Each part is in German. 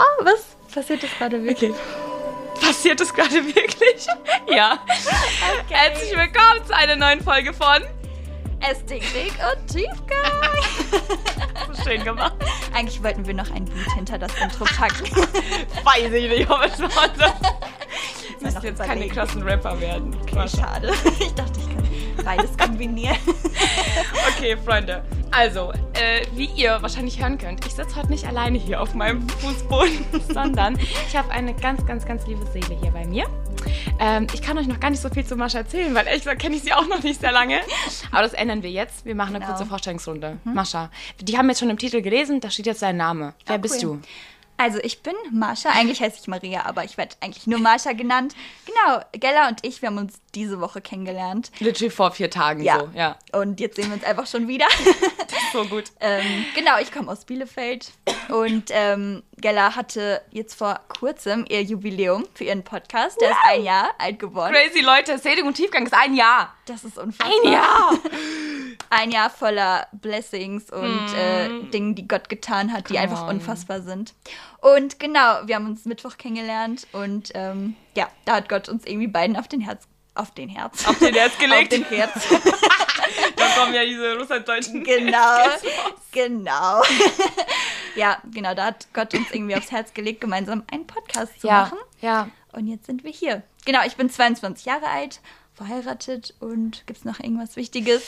Ja, was passiert das gerade wirklich? Okay. Passiert das gerade wirklich? ja. Okay. Herzlich willkommen zu einer neuen Folge von Es dick, dick und Tiefgang. so schön gemacht. Eigentlich wollten wir noch ein Beat hinter das Intro packen. Weiß ich nicht, ob es war das. Müssen jetzt keine krassen Rapper werden. Okay, schade. Ich dachte, ich kann beides kombinieren. okay, Freunde. Also, äh, wie ihr wahrscheinlich hören könnt, ich sitze heute nicht alleine hier auf meinem Fußboden, sondern ich habe eine ganz, ganz, ganz liebe Seele hier bei mir. Ähm, ich kann euch noch gar nicht so viel zu Mascha erzählen, weil ehrlich gesagt kenne ich sie auch noch nicht sehr lange. Aber das ändern wir jetzt. Wir machen eine genau. kurze Vorstellungsrunde. Mhm. Mascha, die haben jetzt schon im Titel gelesen, da steht jetzt dein Name. Wer oh, bist du? Also ich bin Marsha, eigentlich heiße ich Maria, aber ich werde eigentlich nur Marsha genannt. Genau, Gella und ich, wir haben uns diese Woche kennengelernt. Literally vor vier Tagen ja. so, ja. Und jetzt sehen wir uns einfach schon wieder. so gut. ähm, genau, ich komme aus Bielefeld und ähm, Gella hatte jetzt vor kurzem ihr Jubiläum für ihren Podcast. Der wow. ist ein Jahr alt geworden. Crazy Leute, Sendung und Tiefgang ist ein Jahr. Das ist unfassbar. Ein Jahr! ein Jahr voller Blessings und mm. äh, Dingen, die Gott getan hat, die Come einfach on. unfassbar sind. Und genau, wir haben uns Mittwoch kennengelernt und ähm, ja, da hat Gott uns irgendwie beiden auf den Herz auf den Herz. Auf den Herz gelegt. auf den Herz. da kommen ja diese russlanddeutschen. Genau, genau. ja, genau, da hat Gott uns irgendwie aufs Herz gelegt, gemeinsam einen Podcast zu ja, machen. Ja. Und jetzt sind wir hier. Genau, ich bin 22 Jahre alt, verheiratet und gibt es noch irgendwas Wichtiges?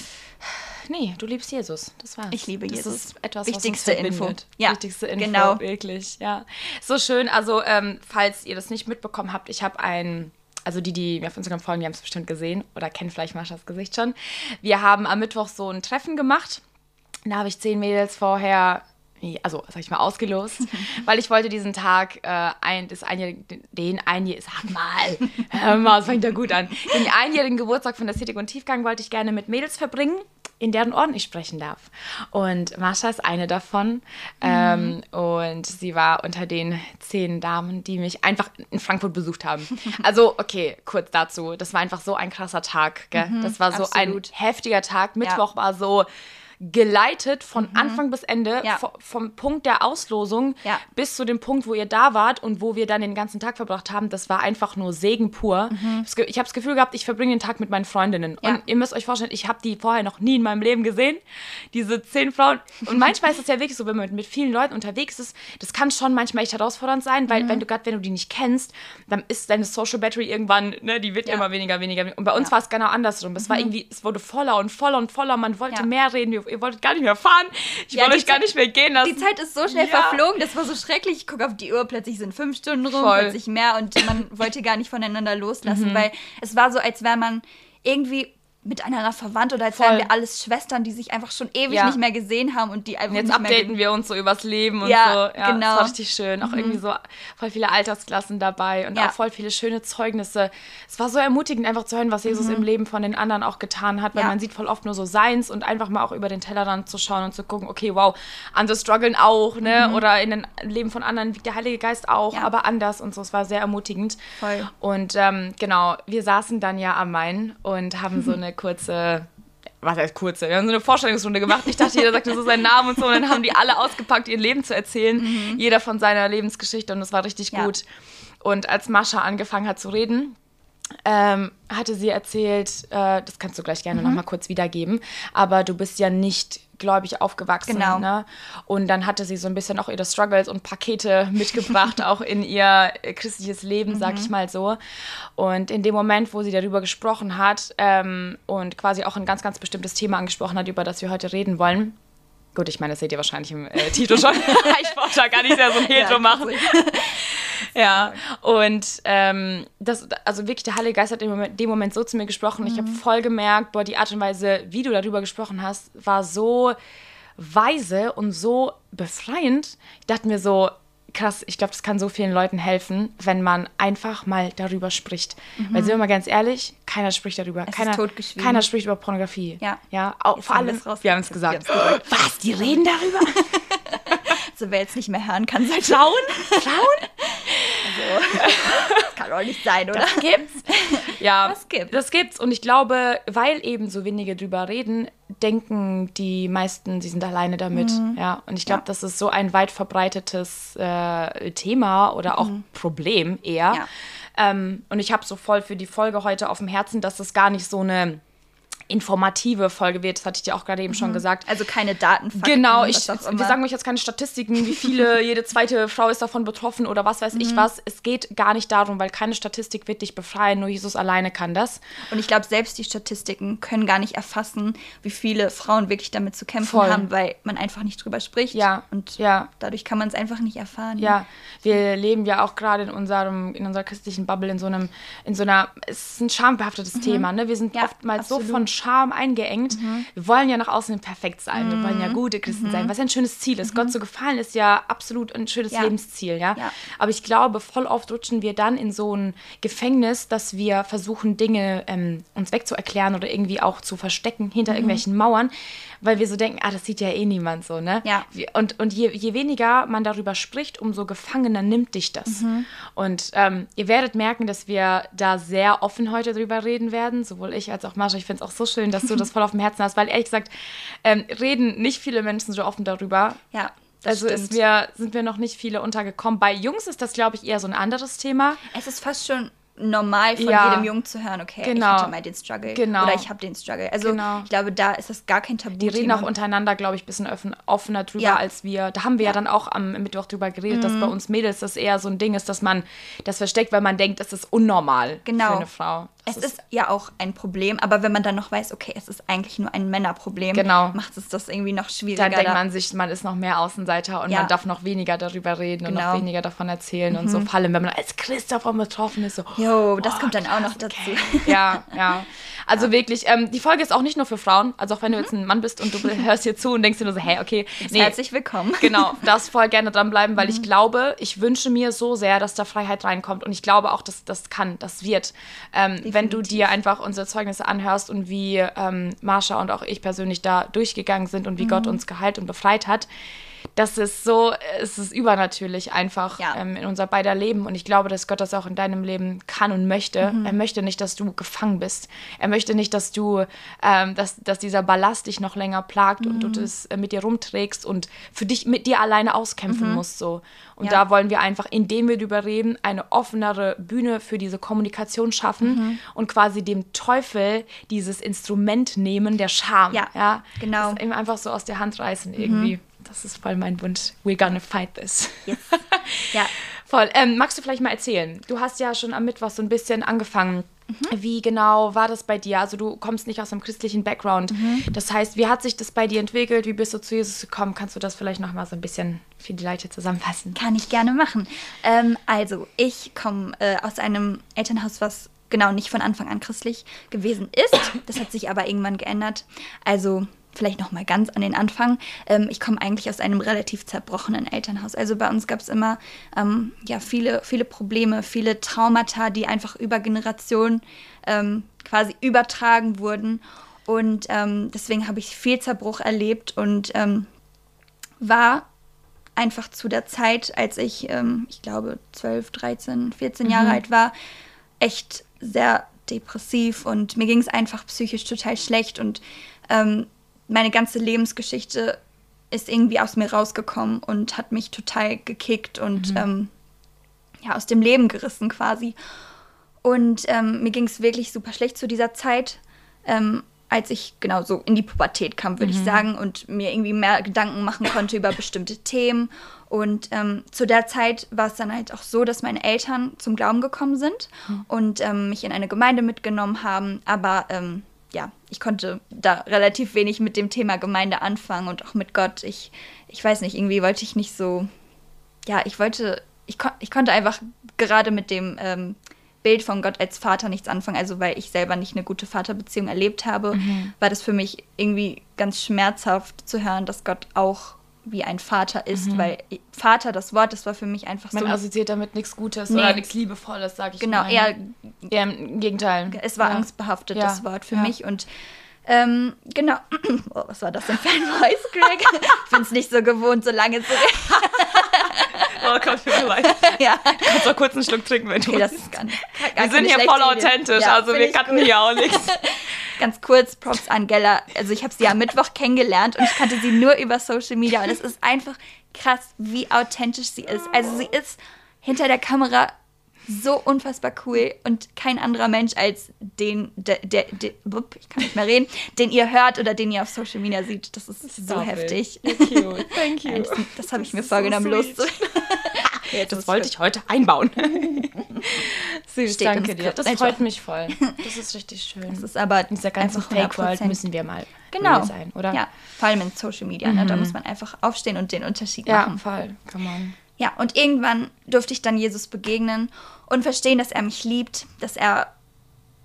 Nee, du liebst Jesus. Das war's. Ich liebe das Jesus. Das ist etwas, Wichtigste was uns Info. Ja, Wichtigste Info, genau. wirklich. Ja. So schön. Also, ähm, falls ihr das nicht mitbekommen habt, ich habe ein also die, die mir auf Instagram folgen, die haben es bestimmt gesehen oder kennen vielleicht Maschas Gesicht schon. Wir haben am Mittwoch so ein Treffen gemacht. Da habe ich zehn Mädels vorher also sag ich mal, ausgelost, weil ich wollte diesen Tag äh, ein, das einjährige, den einjährigen, sag mal, hör mal, es fängt ja gut an, den einjährigen Geburtstag von der Ästhetik und Tiefgang wollte ich gerne mit Mädels verbringen in deren Orden ich sprechen darf. Und Mascha ist eine davon. Mhm. Ähm, und sie war unter den zehn Damen, die mich einfach in Frankfurt besucht haben. Also, okay, kurz dazu. Das war einfach so ein krasser Tag. Mhm, das war so absolut. ein heftiger Tag. Mittwoch ja. war so geleitet von mhm. Anfang bis Ende, ja. vom Punkt der Auslosung ja. bis zu dem Punkt, wo ihr da wart und wo wir dann den ganzen Tag verbracht haben. Das war einfach nur Segen pur. Mhm. Ich habe das Gefühl gehabt, ich verbringe den Tag mit meinen Freundinnen. Ja. Und ihr müsst euch vorstellen, ich habe die vorher noch nie in meinem Leben gesehen. Diese zehn Frauen. Und manchmal ist es ja wirklich so, wenn man mit vielen Leuten unterwegs ist, das kann schon manchmal echt herausfordernd sein, weil mhm. wenn du gerade, wenn du die nicht kennst, dann ist deine Social Battery irgendwann, ne, die wird immer weniger, weniger. Und bei uns war es genau andersrum. Es war mhm. irgendwie, es wurde voller und voller und voller. Man wollte mehr reden. Wir ihr wolltet gar nicht mehr fahren. Ich ja, wollte euch gar nicht mehr gehen lassen. Die Zeit ist so schnell ja. verflogen, das war so schrecklich. Ich gucke auf die Uhr, plötzlich sind fünf Stunden rum, Voll. plötzlich mehr und man wollte gar nicht voneinander loslassen, mhm. weil es war so, als wäre man irgendwie miteinander verwandt oder als Voll. wären wir alles Schwestern, die sich einfach schon ewig ja. nicht mehr gesehen haben und die einfach und jetzt nicht updaten wir uns so übers Leben und ja, so. Ja, genau. Das war richtig schön. Auch mhm. irgendwie so voll viele Altersklassen dabei und ja. auch voll viele schöne Zeugnisse. Es war so ermutigend, einfach zu hören, was Jesus mhm. im Leben von den anderen auch getan hat, weil man sieht voll oft nur so Seins und einfach mal auch über den Tellerrand zu schauen und zu gucken, okay, wow, andere strugglen auch, ne? Mhm. Oder in den Leben von anderen wiegt der Heilige Geist auch, aber anders und so. Es war sehr ermutigend. Voll. Und ähm, genau, wir saßen dann ja am Main und haben so eine kurze was heißt kurze, wir haben so eine Vorstellungsrunde gemacht. Ich dachte, jeder sagt so seinen Namen und so. Und dann haben die alle ausgepackt, ihr Leben zu erzählen. Mhm. Jeder von seiner Lebensgeschichte. Und das war richtig ja. gut. Und als Mascha angefangen hat zu reden, ähm, hatte sie erzählt, äh, das kannst du gleich gerne mhm. nochmal kurz wiedergeben, aber du bist ja nicht gläubig aufgewachsen. Genau. Ne? Und dann hatte sie so ein bisschen auch ihre Struggles und Pakete mitgebracht, auch in ihr christliches Leben, sag ich mhm. mal so. Und in dem Moment, wo sie darüber gesprochen hat ähm, und quasi auch ein ganz, ganz bestimmtes Thema angesprochen hat, über das wir heute reden wollen, Gut, ich meine, das seht ihr wahrscheinlich im äh, Titel schon. ich brauche da gar nicht mehr so ein Hehl ja, machen. ja, und ähm, das, also wirklich, der Heilige Geist hat in dem Moment so zu mir gesprochen. Mhm. Ich habe voll gemerkt, boah, die Art und Weise, wie du darüber gesprochen hast, war so weise und so befreiend. Ich dachte mir so, krass, ich glaube, das kann so vielen Leuten helfen, wenn man einfach mal darüber spricht. Mhm. Weil sind wir mal ganz ehrlich, keiner spricht darüber. Es keiner, keiner spricht über Pornografie. Ja. Ja, auch, vor allem, wir haben es gesagt. gesagt. Was, die reden darüber? also wer jetzt nicht mehr hören kann, soll schauen. Schauen? Also, das kann doch nicht sein, oder? Das gibt's. Ja, das gibt's. Das gibt's. Und ich glaube, weil eben so wenige drüber reden, denken die meisten, sie sind alleine damit. Mhm. Ja, und ich glaube, ja. das ist so ein weit verbreitetes äh, Thema oder auch mhm. Problem eher. Ja. Ähm, und ich habe so voll für die Folge heute auf dem Herzen, dass es gar nicht so eine informative Folge wird. Das hatte ich dir auch gerade eben mhm. schon gesagt. Also keine Daten. Genau, ich, wir sagen euch jetzt keine Statistiken, wie viele, jede zweite Frau ist davon betroffen oder was weiß mhm. ich was. Es geht gar nicht darum, weil keine Statistik wird dich befreien, nur Jesus alleine kann das. Und ich glaube, selbst die Statistiken können gar nicht erfassen, wie viele Frauen wirklich damit zu kämpfen Voll. haben, weil man einfach nicht drüber spricht. Ja. Und ja. dadurch kann man es einfach nicht erfahren. Ja, wir leben ja auch gerade in unserem, in unserer christlichen Bubble in so einem, in so einer, es ist ein schambehaftetes mhm. Thema, ne? Wir sind ja, oftmals absolut. so von Scham eingeengt. Mhm. Wir wollen ja nach außen perfekt sein. Mhm. Wir wollen ja mhm. gute Christen mhm. sein, was ja ein schönes Ziel ist. Gott mhm. zu gefallen ist ja absolut ein schönes ja. Lebensziel, ja? ja? Aber ich glaube, voll oft rutschen wir dann in so ein Gefängnis, dass wir versuchen, Dinge ähm, uns wegzuerklären oder irgendwie auch zu verstecken hinter irgendwelchen Mauern, weil wir so denken, ah, das sieht ja eh niemand so, ne? Ja. Und, und je, je weniger man darüber spricht, umso gefangener nimmt dich das. Mhm. Und ähm, ihr werdet merken, dass wir da sehr offen heute drüber reden werden, sowohl ich als auch Marsha. Ich finde es auch so schön, dass du das voll auf dem Herzen hast, weil ehrlich gesagt, ähm, reden nicht viele Menschen so offen darüber. Ja. also ist mir, sind wir noch nicht viele untergekommen. Bei Jungs ist das, glaube ich, eher so ein anderes Thema. Es ist fast schon normal von ja. jedem Jungen zu hören, okay, genau. ich hatte mal den Struggle genau. oder ich habe den Struggle. Also genau. ich glaube, da ist das gar kein Tabu. Die reden auch untereinander, glaube ich, ein bisschen offener drüber ja. als wir. Da haben wir ja, ja dann auch am Mittwoch drüber geredet, mhm. dass bei uns Mädels das eher so ein Ding ist, dass man das versteckt, weil man denkt, es ist unnormal genau. für eine Frau. Das es ist, ist, ja auch ein Problem, aber wenn man dann noch weiß, okay, es ist eigentlich nur ein Männerproblem, genau. macht es das irgendwie noch schwieriger. Dann denkt man sich, man ist noch mehr Außenseiter und man darf noch weniger darüber reden und noch genau. weniger davon erzählen mhm. und so. Vor allem, wenn man als Christ davon betroffen ist, so. Jo, das oh, kommt dann auch noch dazu. Okay. Ja, ja. Also wirklich, ähm, die Folge ist auch nicht nur für Frauen. Also auch wenn du mhm. jetzt ein Mann bist und du hörst hier zu und denkst dir nur so, hey, okay. Nee, herzlich willkommen. Genau, darfst voll gerne dranbleiben, weil mhm. ich glaube, ich wünsche mir so sehr, dass da Freiheit reinkommt. Und ich glaube auch, dass das kann, das wird. Ähm, wenn du dir einfach unsere Zeugnisse anhörst und wie ähm, Marsha und auch ich persönlich da durchgegangen sind und wie mhm. Gott uns geheilt und befreit hat das ist so, es ist übernatürlich einfach ja. ähm, in unser beider Leben. Und ich glaube, dass Gott das auch in deinem Leben kann und möchte. Mhm. Er möchte nicht, dass du gefangen bist. Er möchte nicht, dass du, ähm, dass, dass dieser Ballast dich noch länger plagt mhm. und du mhm. das äh, mit dir rumträgst und für dich mit dir alleine auskämpfen mhm. musst. So. Und ja. da wollen wir einfach, indem wir darüber reden, eine offenere Bühne für diese Kommunikation schaffen mhm. und quasi dem Teufel dieses Instrument nehmen, der Scham. Ja, ja? genau. Das eben einfach so aus der Hand reißen irgendwie. Das ist voll mein Wunsch. We're gonna fight this. Yes. ja. Voll. Ähm, magst du vielleicht mal erzählen? Du hast ja schon am Mittwoch so ein bisschen angefangen. Mhm. Wie genau war das bei dir? Also du kommst nicht aus einem christlichen Background. Mhm. Das heißt, wie hat sich das bei dir entwickelt? Wie bist du zu Jesus gekommen? Kannst du das vielleicht noch mal so ein bisschen für die Leute zusammenfassen? Kann ich gerne machen. Ähm, also ich komme äh, aus einem Elternhaus, was genau nicht von Anfang an christlich gewesen ist. Das hat sich aber irgendwann geändert. Also vielleicht noch mal ganz an den Anfang. Ähm, ich komme eigentlich aus einem relativ zerbrochenen Elternhaus. Also bei uns gab es immer ähm, ja, viele, viele Probleme, viele Traumata, die einfach über Generationen ähm, quasi übertragen wurden. Und ähm, deswegen habe ich viel Zerbruch erlebt und ähm, war einfach zu der Zeit, als ich, ähm, ich glaube, 12, 13, 14 Jahre mhm. alt war, echt sehr depressiv und mir ging es einfach psychisch total schlecht und ähm, meine ganze Lebensgeschichte ist irgendwie aus mir rausgekommen und hat mich total gekickt und mhm. ähm, ja, aus dem Leben gerissen quasi. Und ähm, mir ging es wirklich super schlecht zu dieser Zeit, ähm, als ich genau so in die Pubertät kam, würde mhm. ich sagen, und mir irgendwie mehr Gedanken machen konnte über bestimmte Themen. Und ähm, zu der Zeit war es dann halt auch so, dass meine Eltern zum Glauben gekommen sind mhm. und ähm, mich in eine Gemeinde mitgenommen haben. Aber ähm, ja, ich konnte da relativ wenig mit dem Thema Gemeinde anfangen und auch mit Gott. Ich, ich weiß nicht, irgendwie wollte ich nicht so, ja, ich wollte, ich, kon ich konnte einfach gerade mit dem ähm, Bild von Gott als Vater nichts anfangen. Also weil ich selber nicht eine gute Vaterbeziehung erlebt habe, mhm. war das für mich irgendwie ganz schmerzhaft zu hören, dass Gott auch wie ein Vater ist, mhm. weil Vater, das Wort, das war für mich einfach Man so. Man assoziiert damit nichts Gutes nee. oder nichts Liebevolles, sag ich genau, mal. Genau, eher, im Gegenteil. Es war ja. angstbehaftet, ja. das Wort für mich und ähm, genau. Oh, was war das denn für ein Voice Crack? ich bin es nicht so gewohnt, so lange zu reden. Oh Gott, tut mir leid. Ja. Du kannst auch kurz einen Schluck trinken, wenn du okay, das ist gar nicht, gar Wir sind hier voll authentisch, also wir cutten hier auch nichts. Ganz kurz, Props an Gella. Also ich habe sie ja am Mittwoch kennengelernt und ich kannte sie nur über Social Media und es ist einfach krass, wie authentisch sie ist. Also sie ist hinter der Kamera so unfassbar cool und kein anderer Mensch als den, der, der, der ich kann nicht mehr reden, den ihr hört oder den ihr auf Social Media seht. Das ist so Stop heftig. It. Cute. Thank you. das, das habe ich mir vorgenommen, so loszuwerden. Ja, das, das wollte ich heute einbauen. Süß, Steht danke dir. Das freut mich voll. Das ist richtig schön. Das ist aber in dieser ganzen Fake-World müssen wir mal genau. sein, oder? Ja, vor allem in Social Media. Mhm. Ne? Da mhm. muss man einfach aufstehen und den Unterschied ja, machen. Ja, voll. Come on. Ja, und irgendwann durfte ich dann Jesus begegnen und verstehen, dass er mich liebt, dass er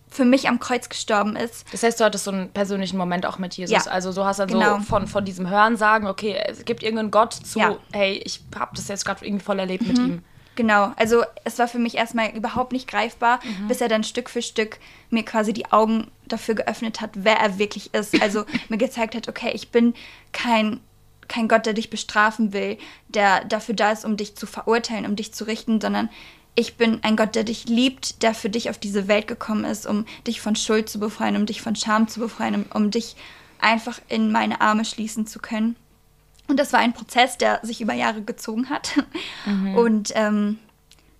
für mich am Kreuz gestorben ist. Das heißt, du hattest so einen persönlichen Moment auch mit Jesus. Ja, also du hast also genau. von, von diesem Hören sagen, okay, es gibt irgendeinen Gott zu, ja. hey, ich habe das jetzt gerade irgendwie voll erlebt mhm. mit ihm. Genau, also es war für mich erstmal überhaupt nicht greifbar, mhm. bis er dann Stück für Stück mir quasi die Augen dafür geöffnet hat, wer er wirklich ist. Also mir gezeigt hat, okay, ich bin kein, kein Gott, der dich bestrafen will, der dafür da ist, um dich zu verurteilen, um dich zu richten, sondern ich bin ein Gott, der dich liebt, der für dich auf diese Welt gekommen ist, um dich von Schuld zu befreien, um dich von Scham zu befreien, um, um dich einfach in meine Arme schließen zu können. Und das war ein Prozess, der sich über Jahre gezogen hat. Mhm. Und ähm,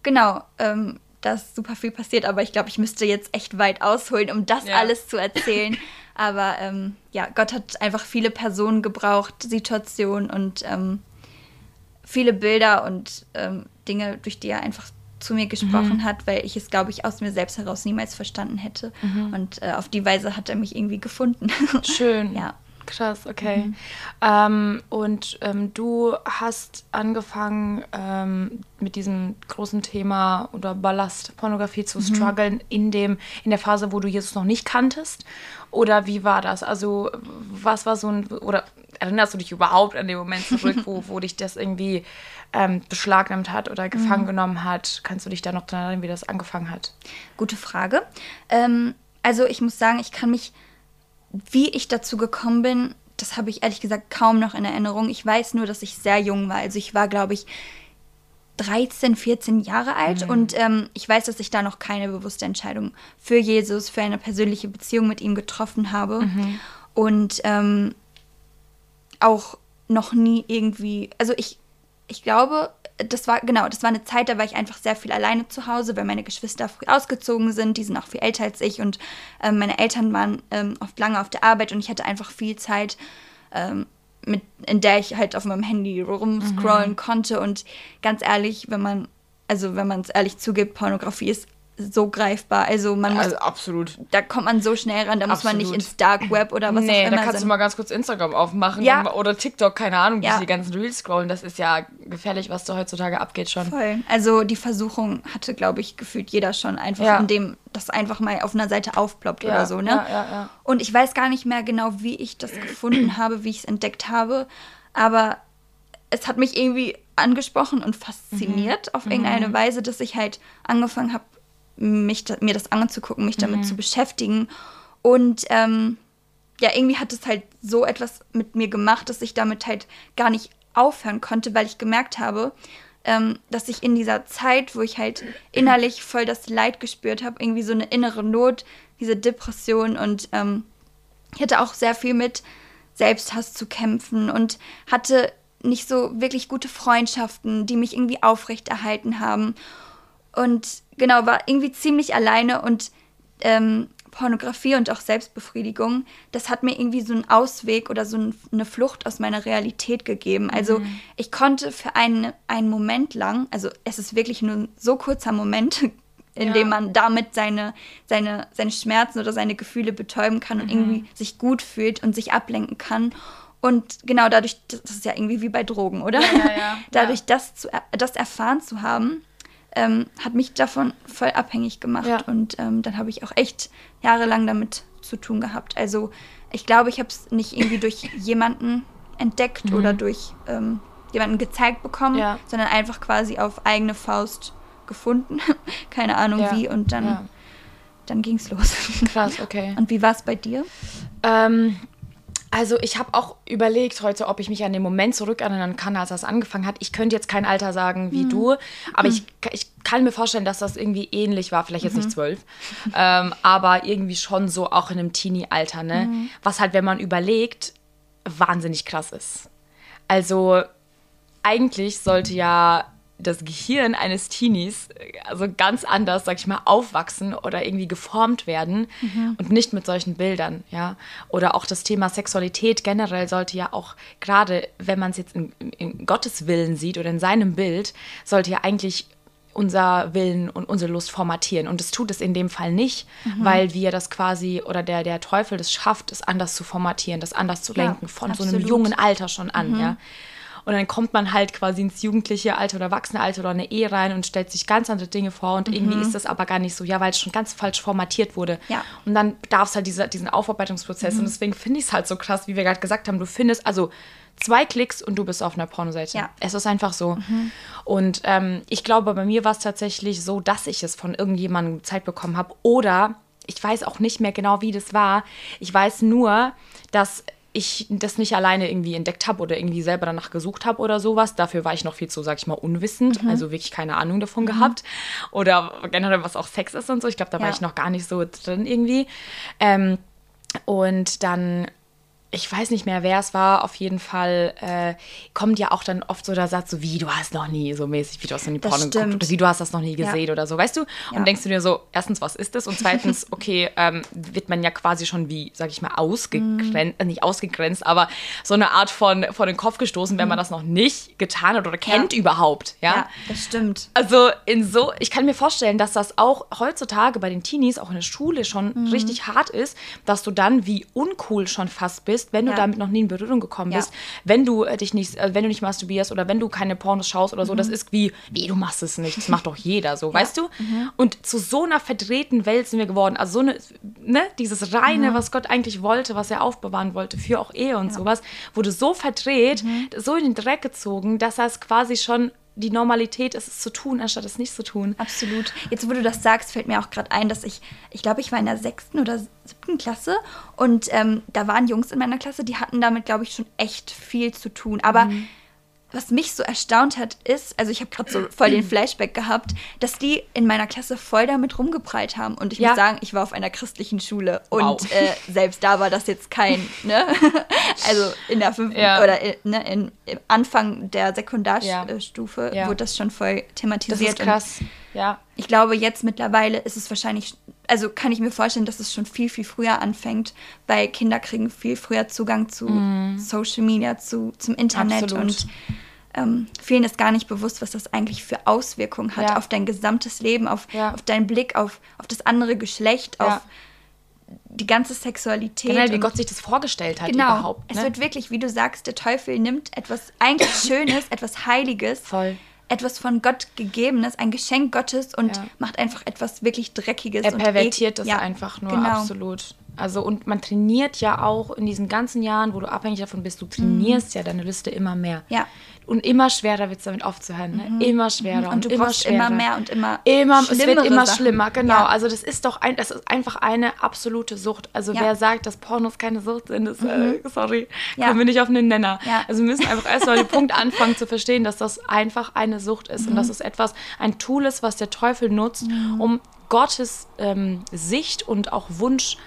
genau, ähm, da ist super viel passiert, aber ich glaube, ich müsste jetzt echt weit ausholen, um das ja. alles zu erzählen. aber ähm, ja, Gott hat einfach viele Personen gebraucht, Situationen und ähm, viele Bilder und ähm, Dinge, durch die er einfach zu mir gesprochen mhm. hat, weil ich es, glaube ich, aus mir selbst heraus niemals verstanden hätte. Mhm. Und äh, auf die Weise hat er mich irgendwie gefunden. Schön. ja. Krass, okay. Mhm. Ähm, und ähm, du hast angefangen ähm, mit diesem großen Thema oder Ballast Pornografie zu mhm. strugglen in dem in der Phase, wo du Jesus noch nicht kanntest. Oder wie war das? Also was war so ein oder erinnerst du dich überhaupt an den Moment zurück, wo, wo dich das irgendwie ähm, beschlagnahmt hat oder gefangen mhm. genommen hat? Kannst du dich da noch daran erinnern, wie das angefangen hat? Gute Frage. Ähm, also ich muss sagen, ich kann mich, wie ich dazu gekommen bin, das habe ich ehrlich gesagt kaum noch in Erinnerung. Ich weiß nur, dass ich sehr jung war. Also ich war, glaube ich, 13, 14 Jahre alt mhm. und ähm, ich weiß, dass ich da noch keine bewusste Entscheidung für Jesus, für eine persönliche Beziehung mit ihm getroffen habe. Mhm. Und ähm, auch noch nie irgendwie, also ich, ich glaube, das war, genau, das war eine Zeit, da war ich einfach sehr viel alleine zu Hause, weil meine Geschwister früh ausgezogen sind, die sind auch viel älter als ich und ähm, meine Eltern waren ähm, oft lange auf der Arbeit und ich hatte einfach viel Zeit, ähm, mit, in der ich halt auf meinem Handy rumscrollen mhm. konnte und ganz ehrlich, wenn man, also wenn man es ehrlich zugibt, Pornografie ist so greifbar. Also man muss, also absolut. Da kommt man so schnell ran, da muss man nicht ins Dark Web oder was nee, auch immer. da kannst sind. du mal ganz kurz Instagram aufmachen ja. oder TikTok, keine Ahnung, ja. die ganzen Reels scrollen. Das ist ja gefährlich, was da heutzutage abgeht schon. Voll. Also die Versuchung hatte, glaube ich, gefühlt jeder schon einfach, ja. indem das einfach mal auf einer Seite aufploppt ja. oder so, ne? Ja, ja, ja. Und ich weiß gar nicht mehr genau, wie ich das gefunden habe, wie ich es entdeckt habe, aber es hat mich irgendwie angesprochen und fasziniert mhm. auf irgendeine mhm. Weise, dass ich halt angefangen habe, mich, mir das anzugucken, mich damit mhm. zu beschäftigen. Und ähm, ja, irgendwie hat es halt so etwas mit mir gemacht, dass ich damit halt gar nicht aufhören konnte, weil ich gemerkt habe, ähm, dass ich in dieser Zeit, wo ich halt innerlich voll das Leid gespürt habe, irgendwie so eine innere Not, diese Depression und ähm, ich hatte auch sehr viel mit Selbsthass zu kämpfen und hatte nicht so wirklich gute Freundschaften, die mich irgendwie aufrechterhalten haben. Und genau, war irgendwie ziemlich alleine und ähm, Pornografie und auch Selbstbefriedigung, das hat mir irgendwie so einen Ausweg oder so eine Flucht aus meiner Realität gegeben. Also mhm. ich konnte für einen, einen Moment lang, also es ist wirklich nur ein so kurzer Moment, in ja. dem man damit seine, seine, seine Schmerzen oder seine Gefühle betäuben kann und mhm. irgendwie sich gut fühlt und sich ablenken kann. Und genau dadurch, das ist ja irgendwie wie bei Drogen, oder? Ja, ja, dadurch das, zu, das erfahren zu haben, ähm, hat mich davon voll abhängig gemacht. Ja. Und ähm, dann habe ich auch echt jahrelang damit zu tun gehabt. Also ich glaube, ich habe es nicht irgendwie durch jemanden entdeckt mhm. oder durch ähm, jemanden gezeigt bekommen, ja. sondern einfach quasi auf eigene Faust gefunden. Keine Ahnung ja. wie. Und dann, ja. dann ging es los. Krass, okay. Und wie war es bei dir? Ähm, Also ich habe auch überlegt heute, ob ich mich an den Moment zurückerinnern kann, als das angefangen hat. Ich könnte jetzt kein Alter sagen wie mhm. du, aber mhm. ich, ich kann mir vorstellen, dass das irgendwie ähnlich war. Vielleicht jetzt mhm. nicht zwölf, ähm, aber irgendwie schon so auch in einem Teenie-Alter. Ne? Mhm. Was halt, wenn man überlegt, wahnsinnig krass ist. Also eigentlich sollte ja das Gehirn eines Teenies also ganz anders, sag ich mal, aufwachsen oder irgendwie geformt werden mhm. und nicht mit solchen Bildern, ja. Oder auch das Thema Sexualität generell sollte ja auch, gerade wenn man es jetzt in, in Gottes Willen sieht oder in seinem Bild, sollte ja eigentlich unser Willen und unsere Lust formatieren. Und es tut es in dem Fall nicht, mhm. weil wir das quasi oder der, der Teufel das schafft, es anders zu formatieren, das anders zu lenken, ja, von absolut. so einem jungen Alter schon an, mhm. ja. Und dann kommt man halt quasi ins jugendliche Alter oder erwachsene Alter oder eine Ehe rein und stellt sich ganz andere Dinge vor. Und mhm. irgendwie ist das aber gar nicht so, ja, weil es schon ganz falsch formatiert wurde. Ja. Und dann darf es halt diese, diesen Aufarbeitungsprozess. Mhm. Und deswegen finde ich es halt so krass, wie wir gerade gesagt haben, du findest, also zwei Klicks und du bist auf einer Pornoseite. Ja. Es ist einfach so. Mhm. Und ähm, ich glaube, bei mir war es tatsächlich so, dass ich es von irgendjemandem Zeit bekommen habe. Oder ich weiß auch nicht mehr genau, wie das war. Ich weiß nur, dass ich das nicht alleine irgendwie entdeckt habe oder irgendwie selber danach gesucht habe oder sowas. Dafür war ich noch viel zu, sag ich mal, unwissend, mhm. also wirklich keine Ahnung davon mhm. gehabt. Oder generell, was auch Sex ist und so. Ich glaube, da ja. war ich noch gar nicht so drin irgendwie. Ähm, und dann ich weiß nicht mehr, wer es war, auf jeden Fall äh, kommt ja auch dann oft so der Satz, so wie, du hast noch nie so mäßig, wie du hast noch nie Porno geguckt oder wie, du hast das noch nie gesehen ja. oder so, weißt du? Und ja. denkst du dir so, erstens, was ist das? Und zweitens, okay, ähm, wird man ja quasi schon wie, sag ich mal, ausgegrenzt, mm. nicht ausgegrenzt, aber so eine Art von vor den Kopf gestoßen, wenn mm. man das noch nicht getan hat oder kennt ja. überhaupt, ja? Ja, das stimmt. Also in so, ich kann mir vorstellen, dass das auch heutzutage bei den Teenies, auch in der Schule schon mm. richtig hart ist, dass du dann wie uncool schon fast bist, bist, wenn du damit noch nie in Berührung gekommen bist, wenn du äh, dich nicht, äh, wenn du nicht masturbierst oder wenn du keine Pornos schaust oder so, mhm. das ist wie, wie, du machst es nicht, das macht doch jeder so, weißt du? Mhm. Und zu so einer verdrehten Welt sind wir geworden, also so eine, ne, dieses Reine, mhm. was Gott eigentlich wollte, was er aufbewahren wollte für auch Ehe und sowas, wurde so verdreht, mhm. so in den Dreck gezogen, dass er es quasi schon die Normalität ist es zu tun, anstatt es nicht zu tun. Absolut. Jetzt, wo du das sagst, fällt mir auch gerade ein, dass ich, ich glaube, ich war in der sechsten oder siebten Klasse und ähm, da waren Jungs in meiner Klasse, die hatten damit, glaube ich, schon echt viel zu tun. Aber mhm was mich so erstaunt hat, ist, also ich habe gerade so voll den Flashback gehabt, dass die in meiner Klasse voll damit rumgeprallt haben. Und ich ja. muss sagen, ich war auf einer christlichen Schule und wow. äh, selbst da war das jetzt kein, ne? also in der fünften ja. oder in, ne, in, im Anfang der Sekundarstufe ja. wurde das schon voll thematisiert. Das ist krass. Ja. Ich glaube, jetzt mittlerweile ist es wahrscheinlich, also kann ich mir vorstellen, dass es schon viel, viel früher anfängt, weil Kinder kriegen viel früher Zugang zu mm. Social Media, zu, zum Internet Absolut. und ähm, vielen ist gar nicht bewusst, was das eigentlich für Auswirkungen hat ja. auf dein gesamtes Leben, auf, ja. auf deinen Blick, auf, auf das andere Geschlecht, ja. auf die ganze Sexualität. Genau, wie Gott sich das vorgestellt hat genau, überhaupt. Ne? Es wird wirklich, wie du sagst, der Teufel nimmt etwas eigentlich Schönes, etwas Heiliges, Voll etwas von Gott gegebenes, ein Geschenk Gottes und ja. macht einfach etwas wirklich Dreckiges. Er pervertiert das ja, einfach nur, genau. absolut. Also und man trainiert ja auch in diesen ganzen Jahren, wo du abhängig davon bist, du trainierst mhm. ja deine Liste immer mehr. Ja. Und immer schwerer wird es damit aufzuhören. Ne? Mhm. Immer schwerer. Und, und immer schwerer. immer mehr und immer immer Es wird immer Sachen. schlimmer, genau. Ja. Also das ist doch ein, das ist einfach eine absolute Sucht. Also ja. wer sagt, dass Pornos keine Sucht sind, ist, äh, mhm. sorry, ja. kommen wir nicht auf einen Nenner. Ja. Also wir müssen einfach erstmal den Punkt anfangen zu verstehen, dass das einfach eine Sucht ist. Und mhm. dass es etwas, ein Tool ist, was der Teufel nutzt, mhm. um Gottes ähm, Sicht und auch Wunsch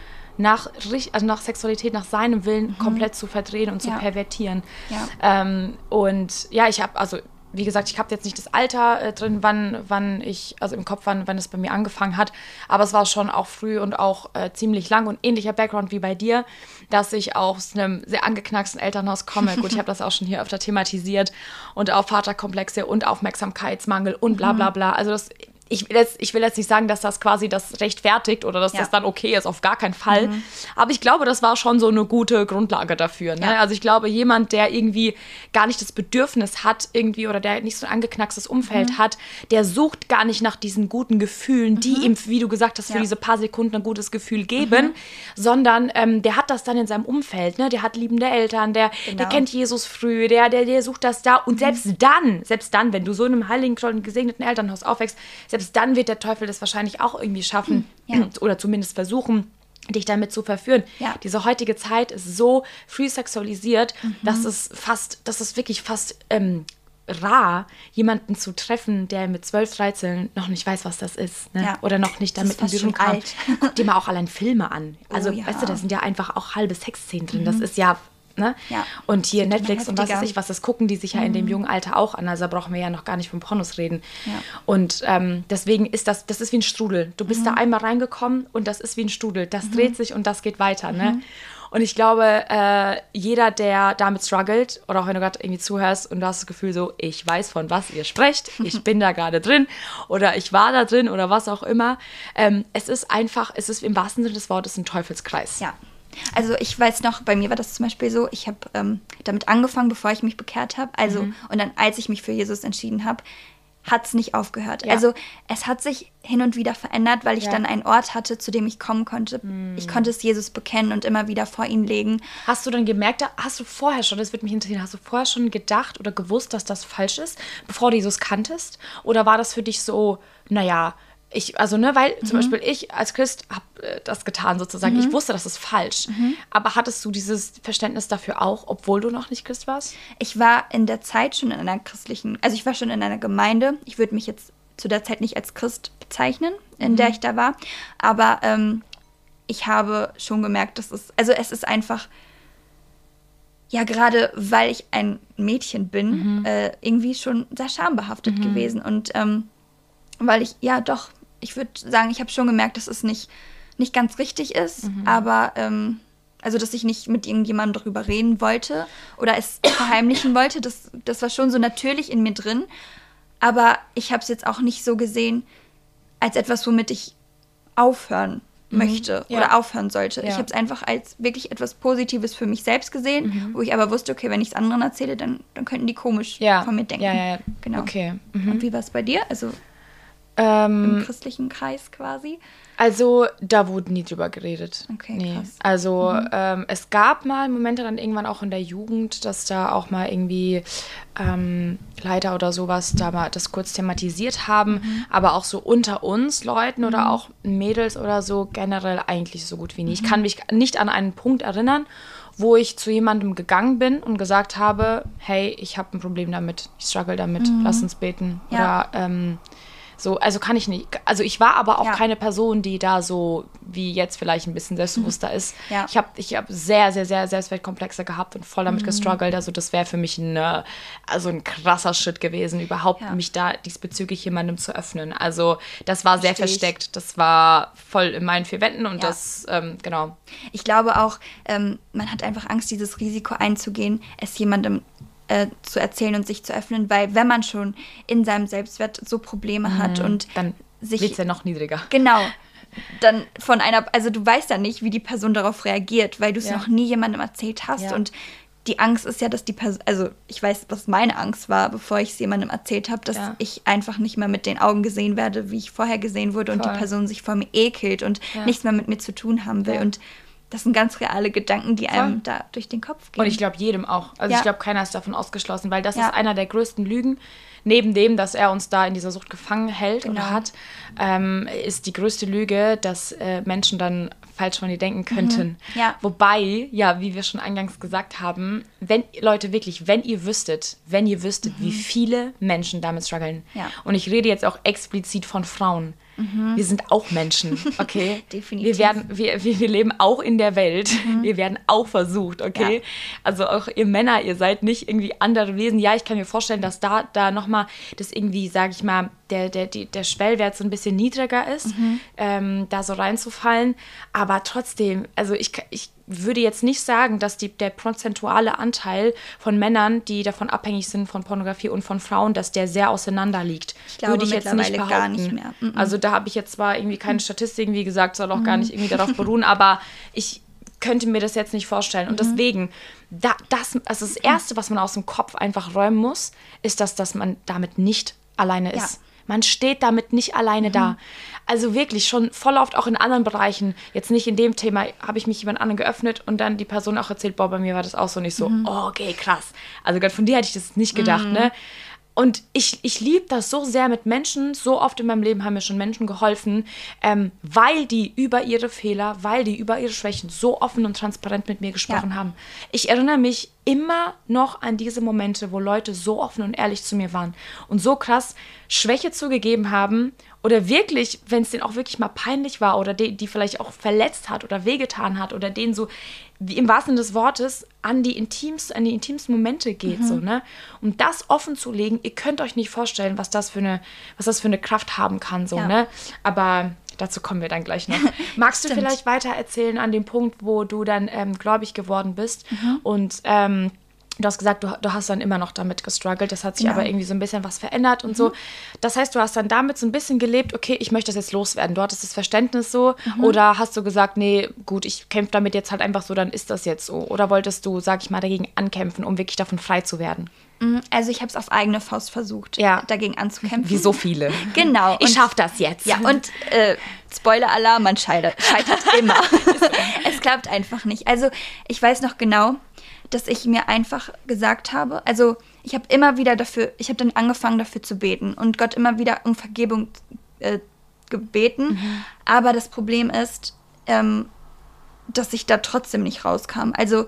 nach, also nach Sexualität, nach seinem Willen mhm. komplett zu verdrehen und zu ja. pervertieren. Ja. Ähm, und ja, ich habe, also wie gesagt, ich habe jetzt nicht das Alter äh, drin, wann, wann ich, also im Kopf, wann, wann es bei mir angefangen hat, aber es war schon auch früh und auch äh, ziemlich lang und ähnlicher Background wie bei dir, dass ich aus einem sehr angeknacksten Elternhaus komme. Gut, ich habe das auch schon hier öfter thematisiert und auch Vaterkomplexe und Aufmerksamkeitsmangel und bla bla mhm. bla. Also das ich will, jetzt, ich will jetzt nicht sagen, dass das quasi das rechtfertigt oder dass ja. das dann okay ist, auf gar keinen Fall. Mhm. Aber ich glaube, das war schon so eine gute Grundlage dafür. Ne? Ja. Also ich glaube, jemand, der irgendwie gar nicht das Bedürfnis hat, irgendwie oder der nicht so ein angeknackstes Umfeld mhm. hat, der sucht gar nicht nach diesen guten Gefühlen, die mhm. ihm, wie du gesagt hast, für ja. diese paar Sekunden ein gutes Gefühl geben, mhm. sondern ähm, der hat das dann in seinem Umfeld. Ne? Der hat liebende Eltern, der, genau. der kennt Jesus früh, der, der, der sucht das da. Und mhm. selbst dann, selbst dann, wenn du so in einem heiligen, gesegneten Elternhaus aufwächst, selbst selbst dann wird der Teufel das wahrscheinlich auch irgendwie schaffen ja. oder zumindest versuchen, dich damit zu verführen. Ja. Diese heutige Zeit ist so früh sexualisiert, mhm. dass es fast, dass es wirklich fast ähm, rar, jemanden zu treffen, der mit 12, 13 noch nicht weiß, was das ist. Ne? Ja. Oder noch nicht damit in Berührung kam. Guck dir mal auch allein Filme an. Also, oh, ja. weißt du, da sind ja einfach auch halbe Sexszenen drin. Mhm. Das ist ja Ne? Ja. Und hier Netflix und was weiß ich was, das gucken die sich ja in dem mhm. jungen Alter auch an. Also da brauchen wir ja noch gar nicht von Pornos reden. Ja. Und ähm, deswegen ist das, das ist wie ein Strudel. Du bist mhm. da einmal reingekommen und das ist wie ein Strudel. Das mhm. dreht sich und das geht weiter. Ne? Mhm. Und ich glaube, äh, jeder, der damit struggelt oder auch wenn du gerade irgendwie zuhörst und du hast das Gefühl so, ich weiß, von was ihr sprecht, ich bin da gerade drin oder ich war da drin oder was auch immer. Ähm, es ist einfach, es ist im wahrsten Sinne des Wortes ein Teufelskreis. Ja. Also ich weiß noch, bei mir war das zum Beispiel so, ich habe ähm, damit angefangen, bevor ich mich bekehrt habe. Also, mhm. und dann, als ich mich für Jesus entschieden habe, hat es nicht aufgehört. Ja. Also es hat sich hin und wieder verändert, weil ich ja. dann einen Ort hatte, zu dem ich kommen konnte. Mhm. Ich konnte es Jesus bekennen und immer wieder vor ihn legen. Hast du dann gemerkt, hast du vorher schon, das würde mich interessieren, hast du vorher schon gedacht oder gewusst, dass das falsch ist, bevor du Jesus kanntest? Oder war das für dich so, naja, ich, also, ne, weil mhm. zum Beispiel ich als Christ habe äh, das getan sozusagen. Mhm. Ich wusste, das ist falsch. Mhm. Aber hattest du dieses Verständnis dafür auch, obwohl du noch nicht Christ warst? Ich war in der Zeit schon in einer christlichen, also ich war schon in einer Gemeinde. Ich würde mich jetzt zu der Zeit nicht als Christ bezeichnen, in der mhm. ich da war. Aber ähm, ich habe schon gemerkt, dass es, also es ist einfach, ja, gerade weil ich ein Mädchen bin, mhm. äh, irgendwie schon sehr schambehaftet mhm. gewesen. Und ähm, weil ich, ja, doch, ich würde sagen, ich habe schon gemerkt, dass es nicht, nicht ganz richtig ist, mhm. aber ähm, also dass ich nicht mit irgendjemandem darüber reden wollte oder es verheimlichen wollte, das, das war schon so natürlich in mir drin. Aber ich habe es jetzt auch nicht so gesehen als etwas, womit ich aufhören mhm. möchte ja. oder aufhören sollte. Ja. Ich habe es einfach als wirklich etwas Positives für mich selbst gesehen, mhm. wo ich aber wusste, okay, wenn ich es anderen erzähle, dann, dann könnten die komisch ja. von mir denken. Ja, ja, ja. Genau. Okay. Mhm. Und wie war es bei dir? Also ähm, Im christlichen Kreis quasi? Also, da wurde nie drüber geredet. Okay, nee. krass. Also, mhm. ähm, es gab mal Momente dann irgendwann auch in der Jugend, dass da auch mal irgendwie ähm, Leiter oder sowas da mal das kurz thematisiert haben, mhm. aber auch so unter uns Leuten oder mhm. auch Mädels oder so generell eigentlich so gut wie nie. Ich mhm. kann mich nicht an einen Punkt erinnern, wo ich zu jemandem gegangen bin und gesagt habe, hey, ich habe ein Problem damit, ich struggle damit, mhm. lass uns beten. Ja. Oder ähm, so, also kann ich nicht. Also ich war aber auch ja. keine Person, die da so wie jetzt vielleicht ein bisschen selbstbewusster mhm. ist. Ja. Ich habe ich hab sehr, sehr, sehr Selbstwertkomplexe gehabt und voll damit mhm. gestruggelt. Also das wäre für mich ein, also ein krasser Schritt gewesen, überhaupt ja. mich da diesbezüglich jemandem zu öffnen. Also das war sehr Versteh versteckt. Ich. Das war voll in meinen vier Wänden und das, ähm, genau. Ich glaube auch, ähm, man hat einfach Angst, dieses Risiko einzugehen, es jemandem äh, zu erzählen und sich zu öffnen, weil wenn man schon in seinem Selbstwert so Probleme mhm. hat und dann sich wird es ja noch niedriger. Genau. Dann von einer, also du weißt ja nicht, wie die Person darauf reagiert, weil du es ja. noch nie jemandem erzählt hast ja. und die Angst ist ja, dass die Person, also ich weiß, was meine Angst war, bevor ich es jemandem erzählt habe, dass ja. ich einfach nicht mehr mit den Augen gesehen werde, wie ich vorher gesehen wurde Voll. und die Person sich vor mir ekelt und ja. nichts mehr mit mir zu tun haben will. Ja. Und das sind ganz reale Gedanken, die einem Voll. da durch den Kopf gehen. Und ich glaube jedem auch. Also ja. ich glaube, keiner ist davon ausgeschlossen, weil das ja. ist einer der größten Lügen. Neben dem, dass er uns da in dieser Sucht gefangen hält genau. oder hat, ähm, ist die größte Lüge, dass äh, Menschen dann falsch von dir denken könnten. Mhm. Ja. Wobei, ja, wie wir schon eingangs gesagt haben, wenn Leute wirklich, wenn ihr wüsstet, wenn ihr wüsstet, mhm. wie viele Menschen damit strugglen. Und ich rede jetzt auch explizit von Frauen Mhm. Wir sind auch Menschen, okay? Definitiv. Wir, werden, wir, wir, leben auch in der Welt. Mhm. Wir werden auch versucht, okay? Ja. Also auch ihr Männer, ihr seid nicht irgendwie andere Wesen. Ja, ich kann mir vorstellen, dass da, da nochmal das irgendwie, sage ich mal, der, der, der Schwellwert so ein bisschen niedriger ist, mhm. ähm, da so reinzufallen. Aber trotzdem, also ich, ich würde jetzt nicht sagen, dass die, der prozentuale Anteil von Männern, die davon abhängig sind von Pornografie und von Frauen, dass der sehr auseinander liegt. Ich glaube würde ich jetzt nicht behaupten. gar nicht mehr. Mm -mm. Also da habe ich jetzt zwar irgendwie keine mhm. Statistiken, wie gesagt, soll auch mm gar nicht irgendwie darauf beruhen, aber ich könnte mir das jetzt nicht vorstellen. Und mhm. deswegen, da, das, also das Erste, was man aus dem Kopf einfach räumen muss, ist, dass, dass man damit nicht alleine ist. Ja. Man steht damit nicht alleine mhm. da. Also wirklich schon voll oft auch in anderen Bereichen, jetzt nicht in dem Thema, habe ich mich jemand anderen geöffnet und dann die Person auch erzählt, boah, bei mir war das auch so nicht so, mhm. oh, okay, krass. Also gerade von dir hätte ich das nicht gedacht, mhm. ne? Und ich, ich liebe das so sehr mit Menschen. So oft in meinem Leben haben mir schon Menschen geholfen, ähm, weil die über ihre Fehler, weil die über ihre Schwächen so offen und transparent mit mir gesprochen ja. haben. Ich erinnere mich immer noch an diese Momente, wo Leute so offen und ehrlich zu mir waren und so krass Schwäche zugegeben haben oder wirklich, wenn es denen auch wirklich mal peinlich war oder die, die vielleicht auch verletzt hat oder wehgetan hat oder denen so wie im wahrsten Sinne des Wortes an die intimsten, an die intimsten Momente geht, mhm. so, ne? Um das offen zu legen, ihr könnt euch nicht vorstellen, was das für eine, was das für eine Kraft haben kann, so, ja. ne? Aber dazu kommen wir dann gleich noch. Magst du vielleicht weiter erzählen an dem Punkt, wo du dann ähm, gläubig geworden bist mhm. und ähm, Du hast gesagt, du, du hast dann immer noch damit gestruggelt. Das hat sich ja. aber irgendwie so ein bisschen was verändert und mhm. so. Das heißt, du hast dann damit so ein bisschen gelebt, okay, ich möchte das jetzt loswerden. Du hattest das Verständnis so. Mhm. Oder hast du gesagt, nee, gut, ich kämpfe damit jetzt halt einfach so, dann ist das jetzt so. Oder wolltest du, sag ich mal, dagegen ankämpfen, um wirklich davon frei zu werden? Mhm. Also ich habe es auf eigene Faust versucht, ja. dagegen anzukämpfen. Wie so viele. Genau. Ich schaffe das jetzt. Ja, und äh, Spoiler-Alarm, man scheitert, scheitert immer. klappt einfach nicht. Also ich weiß noch genau, dass ich mir einfach gesagt habe, also ich habe immer wieder dafür, ich habe dann angefangen dafür zu beten und Gott immer wieder um Vergebung äh, gebeten. Mhm. Aber das Problem ist, ähm, dass ich da trotzdem nicht rauskam. Also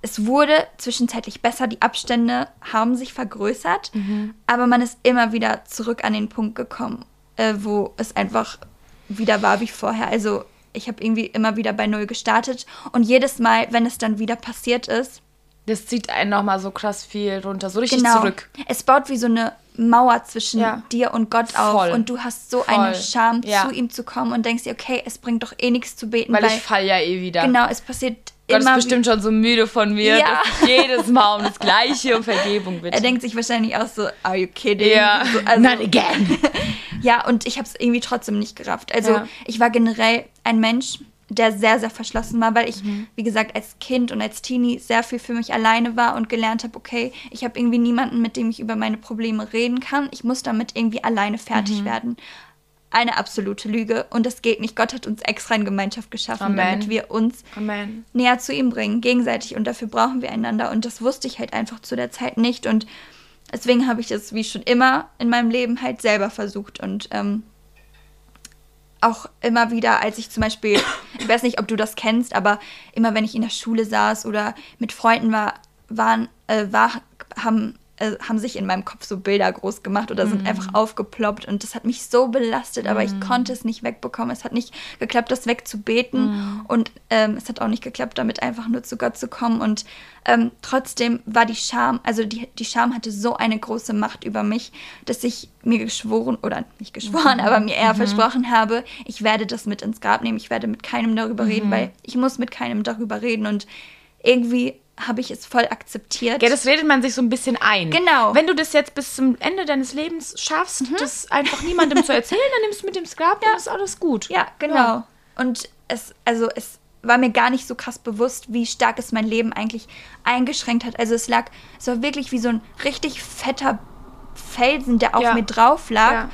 es wurde zwischenzeitlich besser, die Abstände haben sich vergrößert, mhm. aber man ist immer wieder zurück an den Punkt gekommen, äh, wo es einfach wieder war wie vorher. Also ich habe irgendwie immer wieder bei Null gestartet und jedes Mal, wenn es dann wieder passiert ist, das zieht einen nochmal so krass viel runter, so richtig genau. zurück. Es baut wie so eine Mauer zwischen ja. dir und Gott Voll. auf und du hast so Voll. eine Scham, ja. zu ihm zu kommen und denkst dir, okay, es bringt doch eh nichts zu beten. Weil, weil ich fall ja eh wieder. Genau, es passiert Gott ist bestimmt schon so müde von mir, ja. jedes Mal um das Gleiche um Vergebung bitte. Er denkt sich wahrscheinlich auch so, are you kidding? Ja, so, also, not again. ja, und ich habe es irgendwie trotzdem nicht gerafft. Also ja. ich war generell ein Mensch, der sehr, sehr verschlossen war, weil ich, mhm. wie gesagt, als Kind und als Teenie sehr viel für mich alleine war und gelernt habe, okay, ich habe irgendwie niemanden, mit dem ich über meine Probleme reden kann. Ich muss damit irgendwie alleine fertig mhm. werden. Eine absolute Lüge und das geht nicht. Gott hat uns extra in Gemeinschaft geschaffen, Amen. damit wir uns Amen. näher zu ihm bringen, gegenseitig. Und dafür brauchen wir einander. Und das wusste ich halt einfach zu der Zeit nicht. Und deswegen habe ich das, wie schon immer in meinem Leben, halt selber versucht. Und ähm, auch immer wieder, als ich zum Beispiel, ich weiß nicht, ob du das kennst, aber immer wenn ich in der Schule saß oder mit Freunden war, waren, äh, war, haben äh, haben sich in meinem Kopf so Bilder groß gemacht oder sind mm. einfach aufgeploppt und das hat mich so belastet, aber mm. ich konnte es nicht wegbekommen. Es hat nicht geklappt, das wegzubeten mm. und ähm, es hat auch nicht geklappt, damit einfach nur zu Gott zu kommen und ähm, trotzdem war die Scham, also die, die Scham hatte so eine große Macht über mich, dass ich mir geschworen, oder nicht geschworen, -hmm. aber mir eher versprochen habe, ich werde das mit ins Grab nehmen, ich werde mit keinem darüber reden, mhm. weil ich muss mit keinem darüber reden und irgendwie habe ich es voll akzeptiert. Ja, das redet man sich so ein bisschen ein. Genau. Wenn du das jetzt bis zum Ende deines Lebens schaffst, mhm. das einfach niemandem zu erzählen, dann nimmst du mit dem Skrab ja. und ist alles gut. Ja, genau. Ja. Und es, also es war mir gar nicht so krass bewusst, wie stark es mein Leben eigentlich eingeschränkt hat. Also es lag, es war wirklich wie so ein richtig fetter Felsen, der auf ja. mir drauf lag. Ja.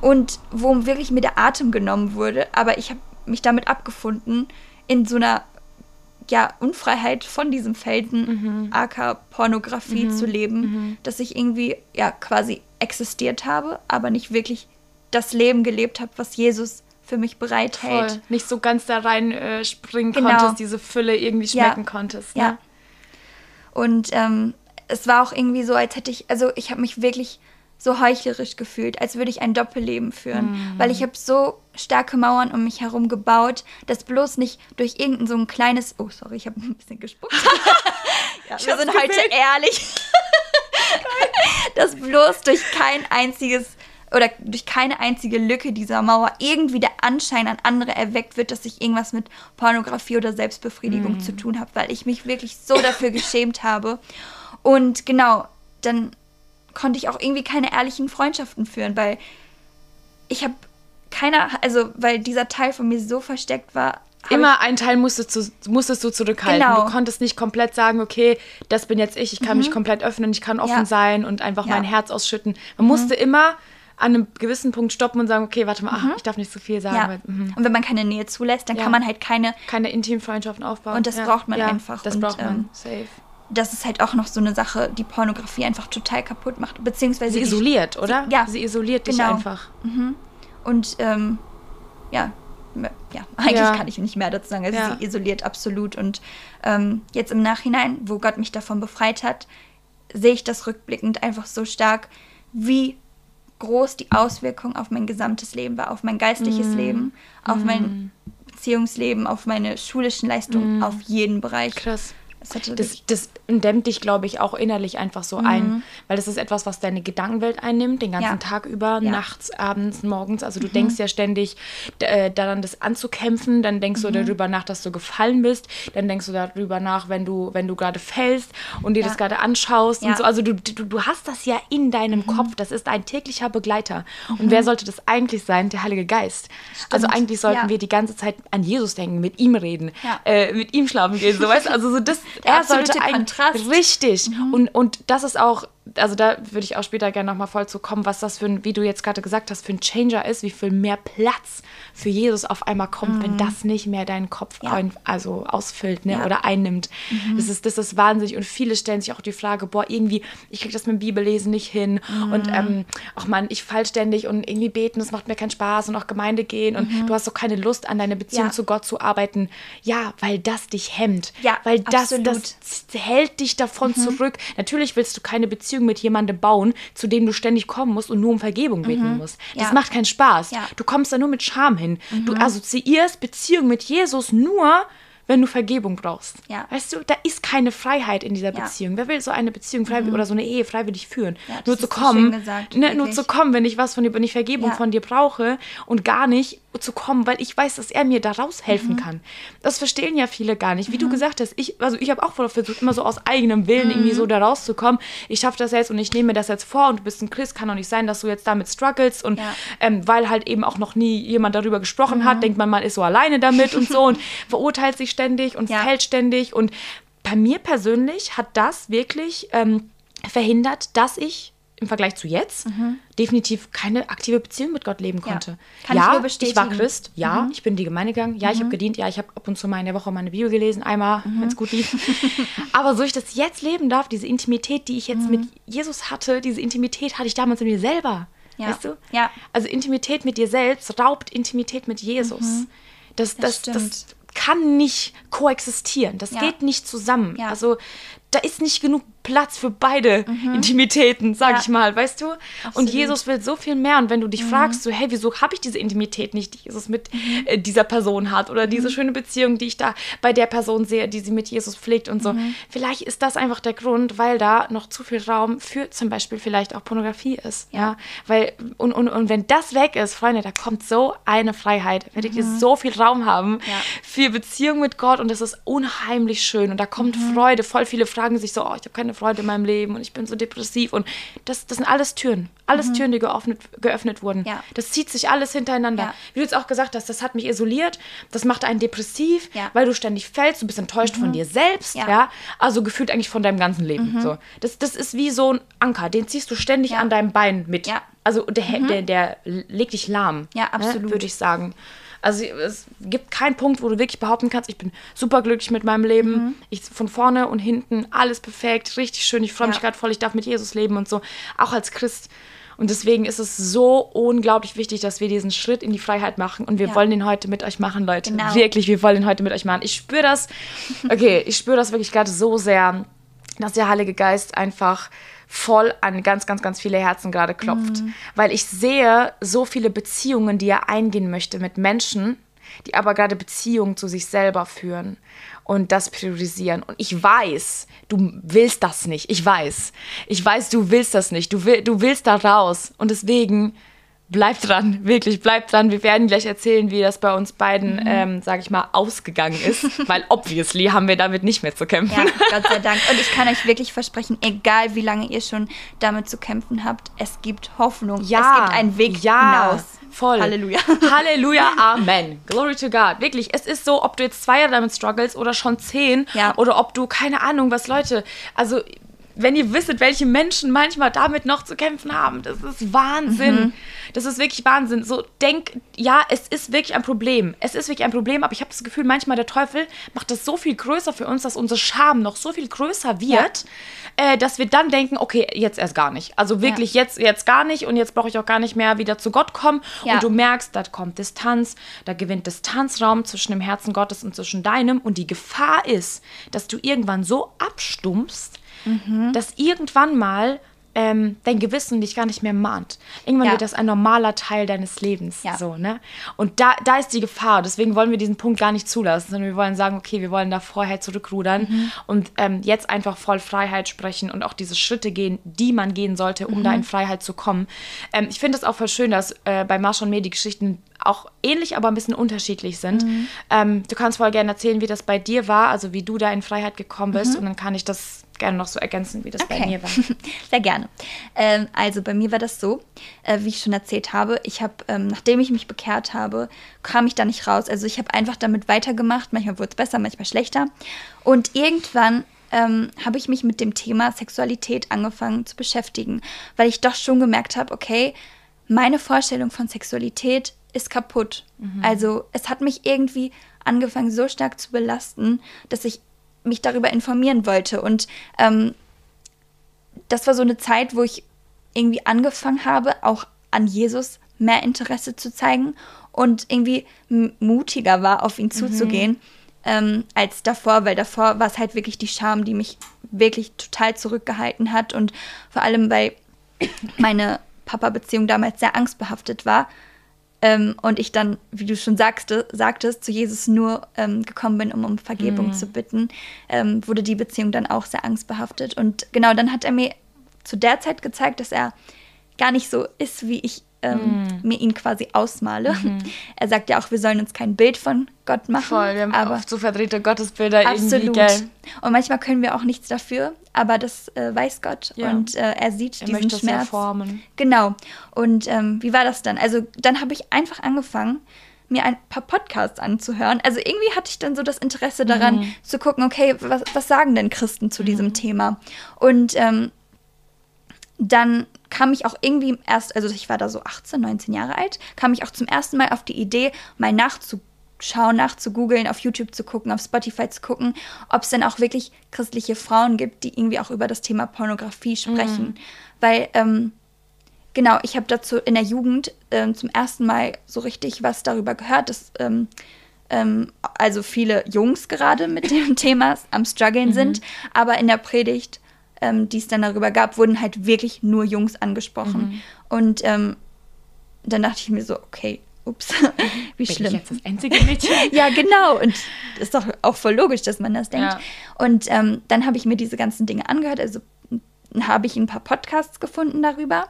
Und wo wirklich mir der Atem genommen wurde. Aber ich habe mich damit abgefunden, in so einer ja, Unfreiheit von diesem Felden, mhm. aka Pornografie mhm. zu leben, mhm. dass ich irgendwie ja quasi existiert habe, aber nicht wirklich das Leben gelebt habe, was Jesus für mich bereithält. Voll. Nicht so ganz da rein äh, springen genau. konntest, diese Fülle irgendwie schmecken ja. konntest. Ne? Ja. Und ähm, es war auch irgendwie so, als hätte ich, also ich habe mich wirklich so heuchlerisch gefühlt, als würde ich ein Doppelleben führen. Mhm. Weil ich habe so starke Mauern um mich herum gebaut, dass bloß nicht durch irgendein so ein kleines... Oh, sorry, ich habe ein bisschen gespuckt. ja, wir sind heute ehrlich. dass bloß durch kein einziges oder durch keine einzige Lücke dieser Mauer irgendwie der Anschein an andere erweckt wird, dass ich irgendwas mit Pornografie oder Selbstbefriedigung mm. zu tun habe, weil ich mich wirklich so dafür geschämt habe. Und genau, dann konnte ich auch irgendwie keine ehrlichen Freundschaften führen, weil ich habe keiner, also weil dieser Teil von mir so versteckt war. Immer einen Teil musstest du, musstest du zurückhalten. Genau. Du konntest nicht komplett sagen, okay, das bin jetzt ich, ich kann mhm. mich komplett öffnen, ich kann offen ja. sein und einfach ja. mein Herz ausschütten. Man mhm. musste immer an einem gewissen Punkt stoppen und sagen, okay, warte mal, mhm. ach, ich darf nicht so viel sagen. Ja. Weil, mhm. und wenn man keine Nähe zulässt, dann kann man halt keine... Keine intimen Freundschaften aufbauen. Und das braucht man einfach. Das und, braucht man, ähm, safe. das ist halt auch noch so eine Sache, die Pornografie einfach total kaputt macht. Beziehungsweise. Sie isoliert, dich, oder? Sie, ja. Sie isoliert dich genau. einfach. Mhm. Und ähm, ja, ja, eigentlich ja. kann ich nicht mehr dazu sagen. Also ja. sie isoliert absolut. Und ähm, jetzt im Nachhinein, wo Gott mich davon befreit hat, sehe ich das rückblickend einfach so stark, wie groß die Auswirkung auf mein gesamtes Leben war, auf mein geistliches mm. Leben, auf mm. mein Beziehungsleben, auf meine schulischen Leistungen, mm. auf jeden Bereich. Krass. Das, das, dämmt dich, glaube ich, auch innerlich einfach so mhm. ein, weil das ist etwas, was deine Gedankenwelt einnimmt, den ganzen ja. Tag über, ja. nachts, abends, morgens. Also du mhm. denkst ja ständig äh, daran, das anzukämpfen, dann denkst mhm. du darüber nach, dass du gefallen bist, dann denkst du darüber nach, wenn du, wenn du gerade fällst und dir ja. das gerade anschaust und so. Also du, du, du hast das ja in deinem mhm. Kopf, das ist ein täglicher Begleiter. Und mhm. wer sollte das eigentlich sein? Der Heilige Geist. Stimmt. Also eigentlich sollten wir die ganze Zeit an Jesus denken, mit ihm reden, äh, mit ihm schlafen gehen, so weißt? Also so das, er sollte ein Kontrast. Richtig. Mhm. Und, und das ist auch also da würde ich auch später gerne nochmal voll zu kommen, was das für ein, wie du jetzt gerade gesagt hast, für ein Changer ist, wie viel mehr Platz für Jesus auf einmal kommt, mhm. wenn das nicht mehr deinen Kopf ja. ein, also ausfüllt ne, ja. oder einnimmt. Mhm. Das, ist, das ist wahnsinnig. Und viele stellen sich auch die Frage, boah, irgendwie, ich kriege das mit dem Bibellesen nicht hin. Mhm. Und ähm, ach man, ich fall ständig und irgendwie beten, das macht mir keinen Spaß und auch Gemeinde gehen und mhm. du hast doch keine Lust, an deine Beziehung ja. zu Gott zu arbeiten. Ja, weil das dich hemmt. Ja, weil das, das hält dich davon mhm. zurück. Natürlich willst du keine Beziehung Beziehung mit jemandem bauen, zu dem du ständig kommen musst und nur um Vergebung bitten mhm. musst. Das ja. macht keinen Spaß. Ja. Du kommst da nur mit Scham hin. Mhm. Du assoziierst Beziehung mit Jesus nur wenn du Vergebung brauchst. Ja. Weißt du, da ist keine Freiheit in dieser Beziehung. Wer will so eine Beziehung mhm. oder so eine Ehe freiwillig führen? Nur zu kommen, gesagt, ne, nur zu kommen, wenn ich was von dir, wenn ich Vergebung von dir brauche und gar nicht zu kommen, weil ich weiß, dass er mir da raushelfen mhm. kann. Das verstehen ja viele gar nicht. Wie mhm. du gesagt hast, ich, also ich habe auch versucht, immer so aus eigenem Willen irgendwie so mhm. da rauszukommen. Ich schaffe das jetzt und ich nehme mir das jetzt vor und du bist ein Christ, kann doch nicht sein, dass du jetzt damit struggles und ähm, weil halt eben auch noch nie jemand darüber gesprochen hat, mhm. denkt man, man ist so alleine damit und so und verurteilt sich ständig und ja. fällt ständig. Und bei mir persönlich hat das wirklich ähm, verhindert, dass ich im Vergleich zu jetzt mhm. definitiv keine aktive Beziehung mit Gott leben konnte. Ja, Kann ja ich, bestätigen. ich war Christ, ja, mhm. ich bin in die Gemeinde gegangen, ja, mhm. ich habe gedient, ja, ich habe ab und zu mal in der Woche meine Bibel gelesen, einmal, mhm. wenn es gut lief. Aber so ich das jetzt leben darf, diese Intimität, die ich jetzt mit mhm. Jesus hatte, diese Intimität hatte ich damals in mir selber. Ja. Weißt du? Ja. Also Intimität mit dir selbst raubt Intimität mit Jesus. Mhm. Das, das, das, das, kann nicht koexistieren. Das ja. geht nicht zusammen. Also da ist nicht genug Platz für beide mhm. Intimitäten, sag ja. ich mal, weißt du? Absolut. Und Jesus will so viel mehr. Und wenn du dich mhm. fragst, so, hey, wieso habe ich diese Intimität nicht, die Jesus mit mhm. äh, dieser Person hat oder diese mhm. schöne Beziehung, die ich da bei der Person sehe, die sie mit Jesus pflegt und so. Mhm. Vielleicht ist das einfach der Grund, weil da noch zu viel Raum für zum Beispiel vielleicht auch Pornografie ist. Ja. ja? Weil, und, und, und wenn das weg ist, Freunde, da kommt so eine Freiheit. Werdet ihr so viel Raum haben ja. für Beziehung mit Gott und das ist unheimlich schön. Und da kommt Freude. Voll viele fragen sich so, oh, ich habe keine Freude in meinem Leben und ich bin so depressiv. Und das, das sind alles Türen. Alles mhm. Türen, die geöffnet, geöffnet wurden. Ja. Das zieht sich alles hintereinander. Ja. Wie du jetzt auch gesagt hast, das hat mich isoliert, das macht einen depressiv, ja. weil du ständig fällst, du bist enttäuscht mhm. von dir selbst, ja. Also gefühlt eigentlich von deinem ganzen Leben. Mhm. So. Das, das ist wie so ein Anker, den ziehst du ständig an deinem Bein mit. Ja. Also der, mhm. der, der legt dich lahm. Ja, absolut. Ne, Würde ich sagen. Also es gibt keinen Punkt, wo du wirklich behaupten kannst, ich bin super glücklich mit meinem Leben. Mhm. Ich von vorne und hinten alles perfekt, richtig schön. Ich freue mich ja. gerade voll, ich darf mit Jesus leben und so. Auch als Christ. Und deswegen ist es so unglaublich wichtig, dass wir diesen Schritt in die Freiheit machen. Und wir ja. wollen den heute mit euch machen, Leute. Genau. Wirklich, wir wollen den heute mit euch machen. Ich spüre das, okay, ich spüre das wirklich gerade so sehr, dass der Heilige Geist einfach voll an ganz, ganz, ganz viele Herzen gerade klopft. Mhm. Weil ich sehe so viele Beziehungen, die er eingehen möchte mit Menschen, die aber gerade Beziehungen zu sich selber führen und das priorisieren. Und ich weiß, du willst das nicht. Ich weiß. Ich weiß, du willst das nicht. Du, will, du willst da raus. Und deswegen Bleib dran, wirklich, bleib dran. Wir werden gleich erzählen, wie das bei uns beiden, mhm. ähm, sage ich mal, ausgegangen ist. weil obviously haben wir damit nicht mehr zu kämpfen. Ja, Gott sei Dank. Und ich kann euch wirklich versprechen, egal wie lange ihr schon damit zu kämpfen habt, es gibt Hoffnung. Ja, es gibt einen Weg ja, hinaus. Voll. Halleluja. Halleluja, Amen. Glory to God. Wirklich, es ist so, ob du jetzt zwei Jahre damit struggles oder schon zehn ja. oder ob du, keine Ahnung, was Leute, also wenn ihr wisset, welche Menschen manchmal damit noch zu kämpfen haben, das ist Wahnsinn. Mhm. Das ist wirklich Wahnsinn. So, denk, ja, es ist wirklich ein Problem. Es ist wirklich ein Problem, aber ich habe das Gefühl, manchmal der Teufel macht das so viel größer für uns, dass unsere Scham noch so viel größer wird, ja. äh, dass wir dann denken, okay, jetzt erst gar nicht. Also wirklich ja. jetzt, jetzt gar nicht und jetzt brauche ich auch gar nicht mehr wieder zu Gott kommen. Ja. Und du merkst, da kommt Distanz, da gewinnt Distanzraum zwischen dem Herzen Gottes und zwischen deinem. Und die Gefahr ist, dass du irgendwann so abstumpfst, mhm. dass irgendwann mal ähm, dein Gewissen dich gar nicht mehr mahnt. Irgendwann ja. wird das ein normaler Teil deines Lebens. Ja. So, ne? Und da, da ist die Gefahr. Deswegen wollen wir diesen Punkt gar nicht zulassen, sondern wir wollen sagen, okay, wir wollen da vorher zurückrudern mhm. und ähm, jetzt einfach voll Freiheit sprechen und auch diese Schritte gehen, die man gehen sollte, um mhm. da in Freiheit zu kommen. Ähm, ich finde es auch voll schön, dass äh, bei Marsch und Mir die Geschichten auch ähnlich, aber ein bisschen unterschiedlich sind. Mhm. Ähm, du kannst voll gerne erzählen, wie das bei dir war, also wie du da in Freiheit gekommen bist mhm. und dann kann ich das gerne noch so ergänzen, wie das okay. bei mir war. Sehr gerne. Ähm, also bei mir war das so, äh, wie ich schon erzählt habe, ich habe, ähm, nachdem ich mich bekehrt habe, kam ich da nicht raus. Also ich habe einfach damit weitergemacht. Manchmal wurde es besser, manchmal schlechter. Und irgendwann ähm, habe ich mich mit dem Thema Sexualität angefangen zu beschäftigen, weil ich doch schon gemerkt habe, okay, meine Vorstellung von Sexualität ist kaputt. Mhm. Also es hat mich irgendwie angefangen so stark zu belasten, dass ich mich darüber informieren wollte. Und ähm, das war so eine Zeit, wo ich irgendwie angefangen habe, auch an Jesus mehr Interesse zu zeigen und irgendwie mutiger war, auf ihn mhm. zuzugehen, ähm, als davor, weil davor war es halt wirklich die Scham, die mich wirklich total zurückgehalten hat und vor allem, weil meine Papa-Beziehung damals sehr angstbehaftet war, ähm, und ich dann, wie du schon sagste, sagtest, zu Jesus nur ähm, gekommen bin, um um Vergebung mhm. zu bitten, ähm, wurde die Beziehung dann auch sehr angstbehaftet. Und genau, dann hat er mir zu der Zeit gezeigt, dass er gar nicht so ist, wie ich ähm, mm. mir ihn quasi ausmale. Mhm. Er sagt ja auch, wir sollen uns kein Bild von Gott machen. Voll, wir haben aber oft so verdrehte Gottesbilder absolut. irgendwie. Gell? Und manchmal können wir auch nichts dafür, aber das äh, weiß Gott ja. und äh, er sieht er diesen möchte Schmerz. Das formen. Genau. Und ähm, wie war das dann? Also dann habe ich einfach angefangen, mir ein paar Podcasts anzuhören. Also irgendwie hatte ich dann so das Interesse daran mhm. zu gucken, okay, was, was sagen denn Christen zu mhm. diesem Thema? Und ähm, dann kam ich auch irgendwie erst, also ich war da so 18, 19 Jahre alt, kam ich auch zum ersten Mal auf die Idee, mal nachzuschauen, nachzugoogeln, auf YouTube zu gucken, auf Spotify zu gucken, ob es denn auch wirklich christliche Frauen gibt, die irgendwie auch über das Thema Pornografie sprechen. Mhm. Weil, ähm, genau, ich habe dazu in der Jugend ähm, zum ersten Mal so richtig was darüber gehört, dass ähm, ähm also viele Jungs gerade mit dem Thema am struggeln mhm. sind, aber in der Predigt ähm, die es dann darüber gab, wurden halt wirklich nur Jungs angesprochen. Mhm. Und ähm, dann dachte ich mir so, okay, ups, wie Bin schlimm. Ich jetzt das einzige Mädchen? ja, genau. Und ist doch auch voll logisch, dass man das denkt. Ja. Und ähm, dann habe ich mir diese ganzen Dinge angehört. Also habe ich ein paar Podcasts gefunden darüber.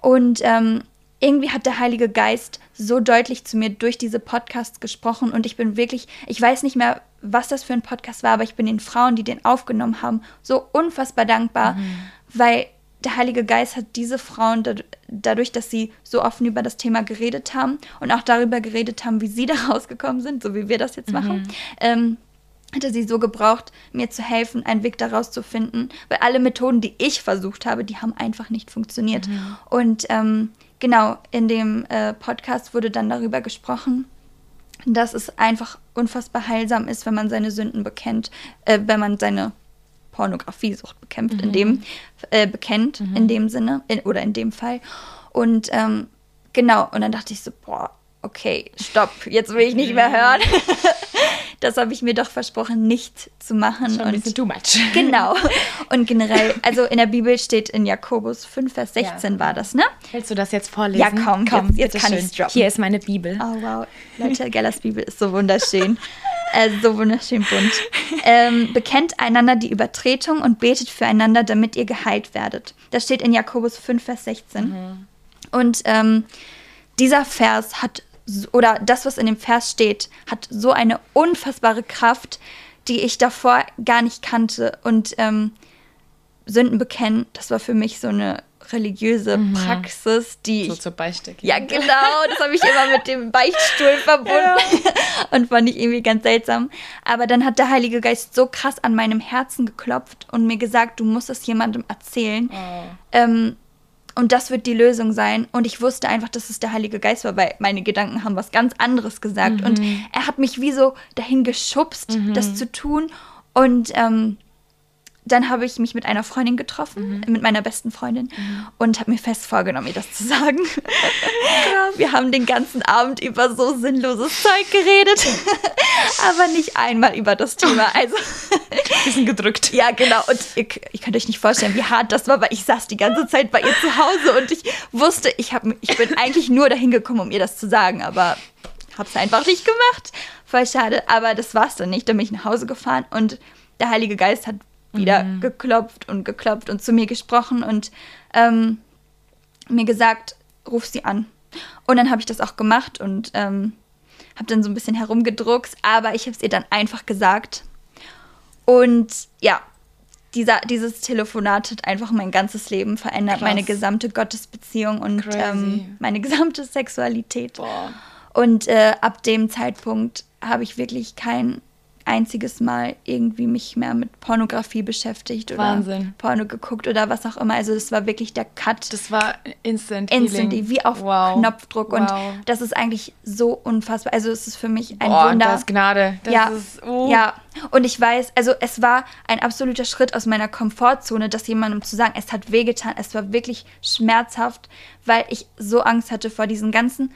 Und ähm, irgendwie hat der Heilige Geist so deutlich zu mir durch diese Podcasts gesprochen und ich bin wirklich, ich weiß nicht mehr, was das für ein Podcast war, aber ich bin den Frauen, die den aufgenommen haben, so unfassbar dankbar, mhm. weil der Heilige Geist hat diese Frauen dadurch, dass sie so offen über das Thema geredet haben und auch darüber geredet haben, wie sie da rausgekommen sind, so wie wir das jetzt machen, mhm. ähm, hat er sie so gebraucht, mir zu helfen, einen Weg daraus zu finden, weil alle Methoden, die ich versucht habe, die haben einfach nicht funktioniert. Mhm. Und ähm, genau, in dem äh, Podcast wurde dann darüber gesprochen, dass es einfach unfassbar heilsam ist, wenn man seine Sünden bekennt, äh, wenn man seine Pornografiesucht bekämpft, mhm. in dem, äh, bekennt, mhm. in dem Sinne, in, oder in dem Fall. Und ähm, genau, und dann dachte ich so, boah, okay, stopp, jetzt will ich nicht mehr hören. das habe ich mir doch versprochen, nicht zu machen. Schon ein bisschen too much. Genau. Und generell, also in der Bibel steht in Jakobus 5, Vers 16 ja. war das, ne? Willst du das jetzt vorlesen? Ja, komm, komm jetzt, jetzt kann ich es droppen. Hier ist meine Bibel. Oh, wow. Leute, Gellas Bibel ist so wunderschön. äh, so wunderschön bunt. Ähm, bekennt einander die Übertretung und betet füreinander, damit ihr geheilt werdet. Das steht in Jakobus 5, Vers 16. Mhm. Und ähm, dieser Vers hat oder das, was in dem Vers steht, hat so eine unfassbare Kraft, die ich davor gar nicht kannte. Und ähm, Sünden bekennen, das war für mich so eine religiöse mhm. Praxis, die. So zur Beichte. Ja, genau. Das habe ich immer mit dem Beichtstuhl verbunden. Ja. Und fand ich irgendwie ganz seltsam. Aber dann hat der Heilige Geist so krass an meinem Herzen geklopft und mir gesagt, du musst es jemandem erzählen. Oh. Ähm, und das wird die Lösung sein. Und ich wusste einfach, dass es der Heilige Geist war, weil meine Gedanken haben was ganz anderes gesagt. Mhm. Und er hat mich wie so dahin geschubst, mhm. das zu tun. Und ähm, dann habe ich mich mit einer Freundin getroffen, mhm. mit meiner besten Freundin, mhm. und habe mir fest vorgenommen, ihr das zu sagen. ja, wir haben den ganzen Abend über so sinnloses Zeug geredet, aber nicht einmal über das Thema. Also bisschen gedrückt. Ja, genau. Und ihr, ihr, könnt euch nicht vorstellen, wie hart das war, weil ich saß die ganze Zeit bei ihr zu Hause und ich wusste, ich, hab, ich bin eigentlich nur dahin gekommen, um ihr das zu sagen, aber habe es einfach nicht gemacht. Voll schade. Aber das war es dann nicht. Dann bin ich nach Hause gefahren und der Heilige Geist hat wieder mhm. geklopft und geklopft und zu mir gesprochen und ähm, mir gesagt, ruf sie an. Und dann habe ich das auch gemacht und ähm, habe dann so ein bisschen herumgedruckst, aber ich habe es ihr dann einfach gesagt. Und ja, dieser, dieses Telefonat hat einfach mein ganzes Leben verändert, Krass. meine gesamte Gottesbeziehung und ähm, meine gesamte Sexualität. Boah. Und äh, ab dem Zeitpunkt habe ich wirklich kein einziges Mal irgendwie mich mehr mit Pornografie beschäftigt oder Wahnsinn. Porno geguckt oder was auch immer. Also das war wirklich der Cut. Das war instant. Instant, wie auf wow. Knopfdruck. Und wow. das ist eigentlich so unfassbar. Also es ist für mich ein Boah, Wunder. Das Gnade. Das ja, ist, uh. ja. Und ich weiß, also es war ein absoluter Schritt aus meiner Komfortzone, das jemandem zu sagen, es hat wehgetan, es war wirklich schmerzhaft, weil ich so Angst hatte vor diesen ganzen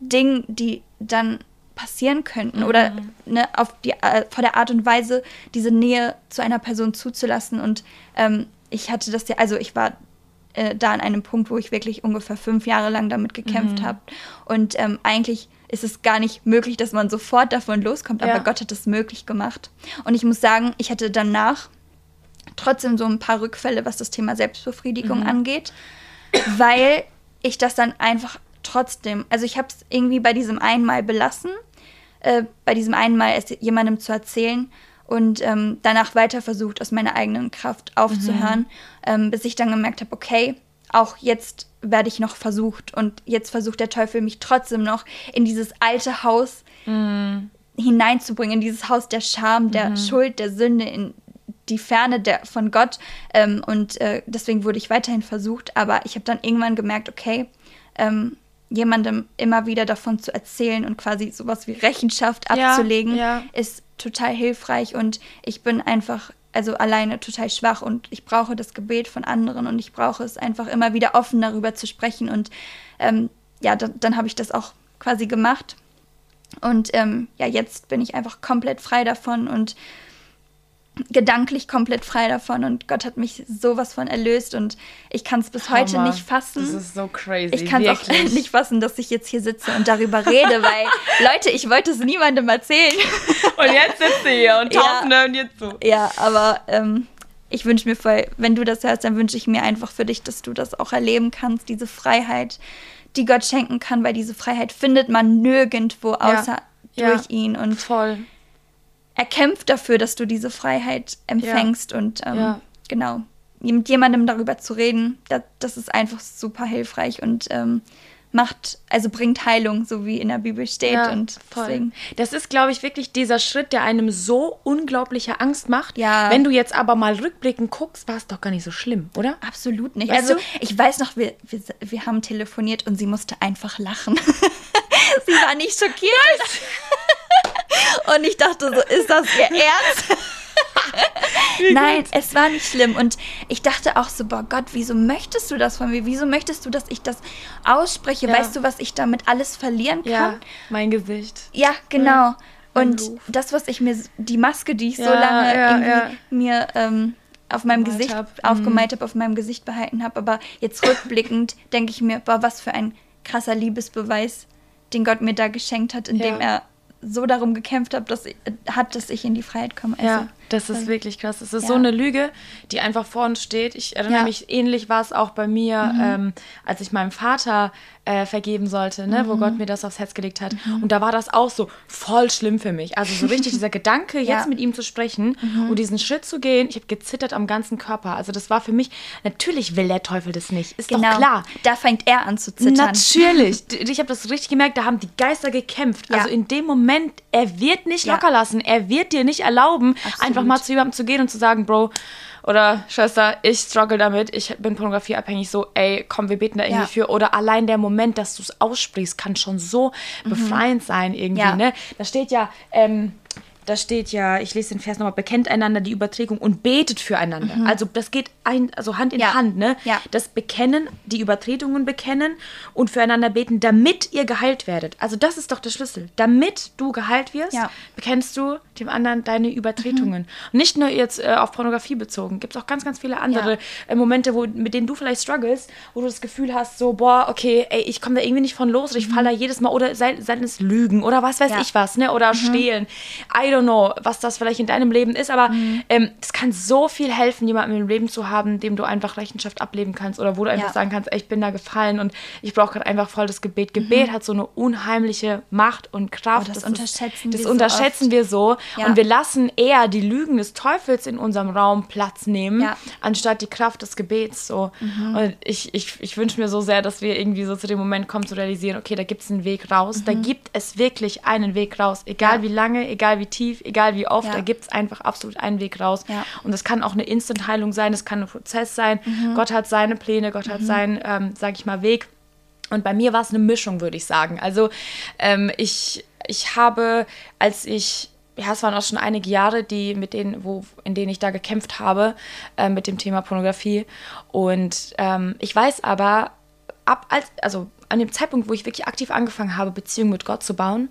Dingen, die dann passieren könnten mhm. oder ne, auf die, äh, vor der Art und Weise diese Nähe zu einer Person zuzulassen. Und ähm, ich hatte das ja, also ich war äh, da an einem Punkt, wo ich wirklich ungefähr fünf Jahre lang damit gekämpft mhm. habe. Und ähm, eigentlich ist es gar nicht möglich, dass man sofort davon loskommt, aber ja. Gott hat es möglich gemacht. Und ich muss sagen, ich hatte danach trotzdem so ein paar Rückfälle, was das Thema Selbstbefriedigung mhm. angeht, weil ich das dann einfach trotzdem, also ich habe es irgendwie bei diesem einmal belassen äh, bei diesem einen Mal es jemandem zu erzählen und ähm, danach weiter versucht, aus meiner eigenen Kraft aufzuhören, mhm. ähm, bis ich dann gemerkt habe, okay, auch jetzt werde ich noch versucht und jetzt versucht der Teufel mich trotzdem noch in dieses alte Haus mhm. hineinzubringen, in dieses Haus der Scham, der mhm. Schuld, der Sünde, in die Ferne der, von Gott. Ähm, und äh, deswegen wurde ich weiterhin versucht, aber ich habe dann irgendwann gemerkt, okay, ähm, jemandem immer wieder davon zu erzählen und quasi sowas wie Rechenschaft abzulegen, ja, ja. ist total hilfreich. Und ich bin einfach also alleine total schwach und ich brauche das Gebet von anderen und ich brauche es einfach immer wieder offen darüber zu sprechen. Und ähm, ja, dann, dann habe ich das auch quasi gemacht. Und ähm, ja, jetzt bin ich einfach komplett frei davon und gedanklich komplett frei davon und Gott hat mich sowas von erlöst und ich kann es bis Hammer. heute nicht fassen. Das ist so crazy. Ich kann es auch nicht fassen, dass ich jetzt hier sitze und darüber rede, weil Leute, ich wollte es niemandem erzählen. Und jetzt sitzt du hier und Tausende ja, und jetzt so. Ja, aber ähm, ich wünsche mir voll, wenn du das hörst, dann wünsche ich mir einfach für dich, dass du das auch erleben kannst, diese Freiheit, die Gott schenken kann, weil diese Freiheit findet man nirgendwo außer ja, durch ja, ihn und voll er kämpft dafür, dass du diese Freiheit empfängst ja. und ähm, ja. genau, mit jemandem darüber zu reden, das, das ist einfach super hilfreich und ähm, macht, also bringt Heilung, so wie in der Bibel steht. Ja, und voll. Das ist, glaube ich, wirklich dieser Schritt, der einem so unglaubliche Angst macht. Ja. Wenn du jetzt aber mal rückblickend guckst, war es doch gar nicht so schlimm, oder? Absolut nicht. Weißt also, du? ich weiß noch, wir, wir, wir haben telefoniert und sie musste einfach lachen. sie war nicht schockiert. Und ich dachte so, ist das ihr Ernst? Nein, es war nicht schlimm. Und ich dachte auch so, boah Gott, wieso möchtest du das von mir? Wieso möchtest du, dass ich das ausspreche? Ja. Weißt du, was ich damit alles verlieren kann? Ja, mein Gesicht. Ja, genau. Ja, und Ruf. das, was ich mir, die Maske, die ich ja, so lange irgendwie mir ähm, auf meinem Gemalt Gesicht hab. aufgemalt mhm. habe, auf meinem Gesicht behalten habe. Aber jetzt rückblickend denke ich mir, boah, was für ein krasser Liebesbeweis, den Gott mir da geschenkt hat, indem er so darum gekämpft habe, dass ich, hat, dass ich in die Freiheit komme. Also, ja, Das ist wirklich krass. Das ist ja. so eine Lüge, die einfach vor uns steht. Ich erinnere ja. mich, ähnlich war es auch bei mir, mhm. ähm, als ich meinem Vater äh, vergeben sollte, ne, mhm. wo Gott mir das aufs Herz gelegt hat. Mhm. Und da war das auch so voll schlimm für mich. Also so richtig dieser Gedanke, jetzt ja. mit ihm zu sprechen mhm. und diesen Schritt zu gehen. Ich habe gezittert am ganzen Körper. Also das war für mich, natürlich will der Teufel das nicht. Ist genau. doch klar. Da fängt er an zu zittern. Natürlich. Ich habe das richtig gemerkt, da haben die Geister gekämpft. Also in dem Moment, er wird nicht locker lassen. Er wird dir nicht erlauben, Absolut. Einfach mal zu jemandem zu gehen und zu sagen, Bro, oder Schwester, ich struggle damit, ich bin pornografieabhängig, so, ey, komm, wir beten da irgendwie ja. für. Oder allein der Moment, dass du es aussprichst, kann schon so mhm. befreiend sein irgendwie, ja. ne? Da steht ja, ähm, da steht ja, ich lese den Vers nochmal, bekennt einander die Überträgung und betet füreinander. Mhm. Also das geht ein, also Hand in ja. Hand, ne? Ja. Das Bekennen, die Übertretungen bekennen und füreinander beten, damit ihr geheilt werdet. Also das ist doch der Schlüssel. Damit du geheilt wirst, ja. bekennst du dem anderen deine Übertretungen. Mhm. Und nicht nur jetzt äh, auf Pornografie bezogen. Gibt es auch ganz, ganz viele andere äh, Momente, wo, mit denen du vielleicht struggles, wo du das Gefühl hast, so, boah, okay, ey, ich komme da irgendwie nicht von los oder ich mhm. falle da jedes Mal oder sei, sei es Lügen oder was weiß ich was, ne? Oder mhm. stehlen. I don't know, was das vielleicht in deinem Leben ist, aber mhm. ähm, es kann so viel helfen, jemanden im Leben zu haben, dem du einfach Rechenschaft ableben kannst oder wo du einfach ja. sagen kannst, ey, ich bin da gefallen und ich brauche gerade einfach voll das Gebet. Gebet mhm. hat so eine unheimliche Macht und Kraft. Oh, das, das, unterschätzen, ist, das wir, unterschätzen so wir so ja. und wir lassen eher die Lügen des Teufels in unserem Raum Platz nehmen, ja. anstatt die Kraft des Gebets. So. Mhm. Und ich, ich, ich wünsche mir so sehr, dass wir irgendwie so zu dem Moment kommen, zu realisieren, okay, da gibt es einen Weg raus. Da mhm. gibt es wirklich einen Weg raus. Egal wie lange, egal wie tief, egal egal wie oft, ja. da gibt es einfach absolut einen Weg raus. Ja. Und das kann auch eine Instant-Heilung sein, das kann ein Prozess sein. Mhm. Gott hat seine Pläne, Gott mhm. hat seinen, ähm, sag ich mal, Weg. Und bei mir war es eine Mischung, würde ich sagen. Also ähm, ich, ich habe, als ich ja, es waren auch schon einige Jahre, die mit denen, wo, in denen ich da gekämpft habe äh, mit dem Thema Pornografie. Und ähm, ich weiß aber, ab als, also an dem Zeitpunkt, wo ich wirklich aktiv angefangen habe, Beziehungen mit Gott zu bauen,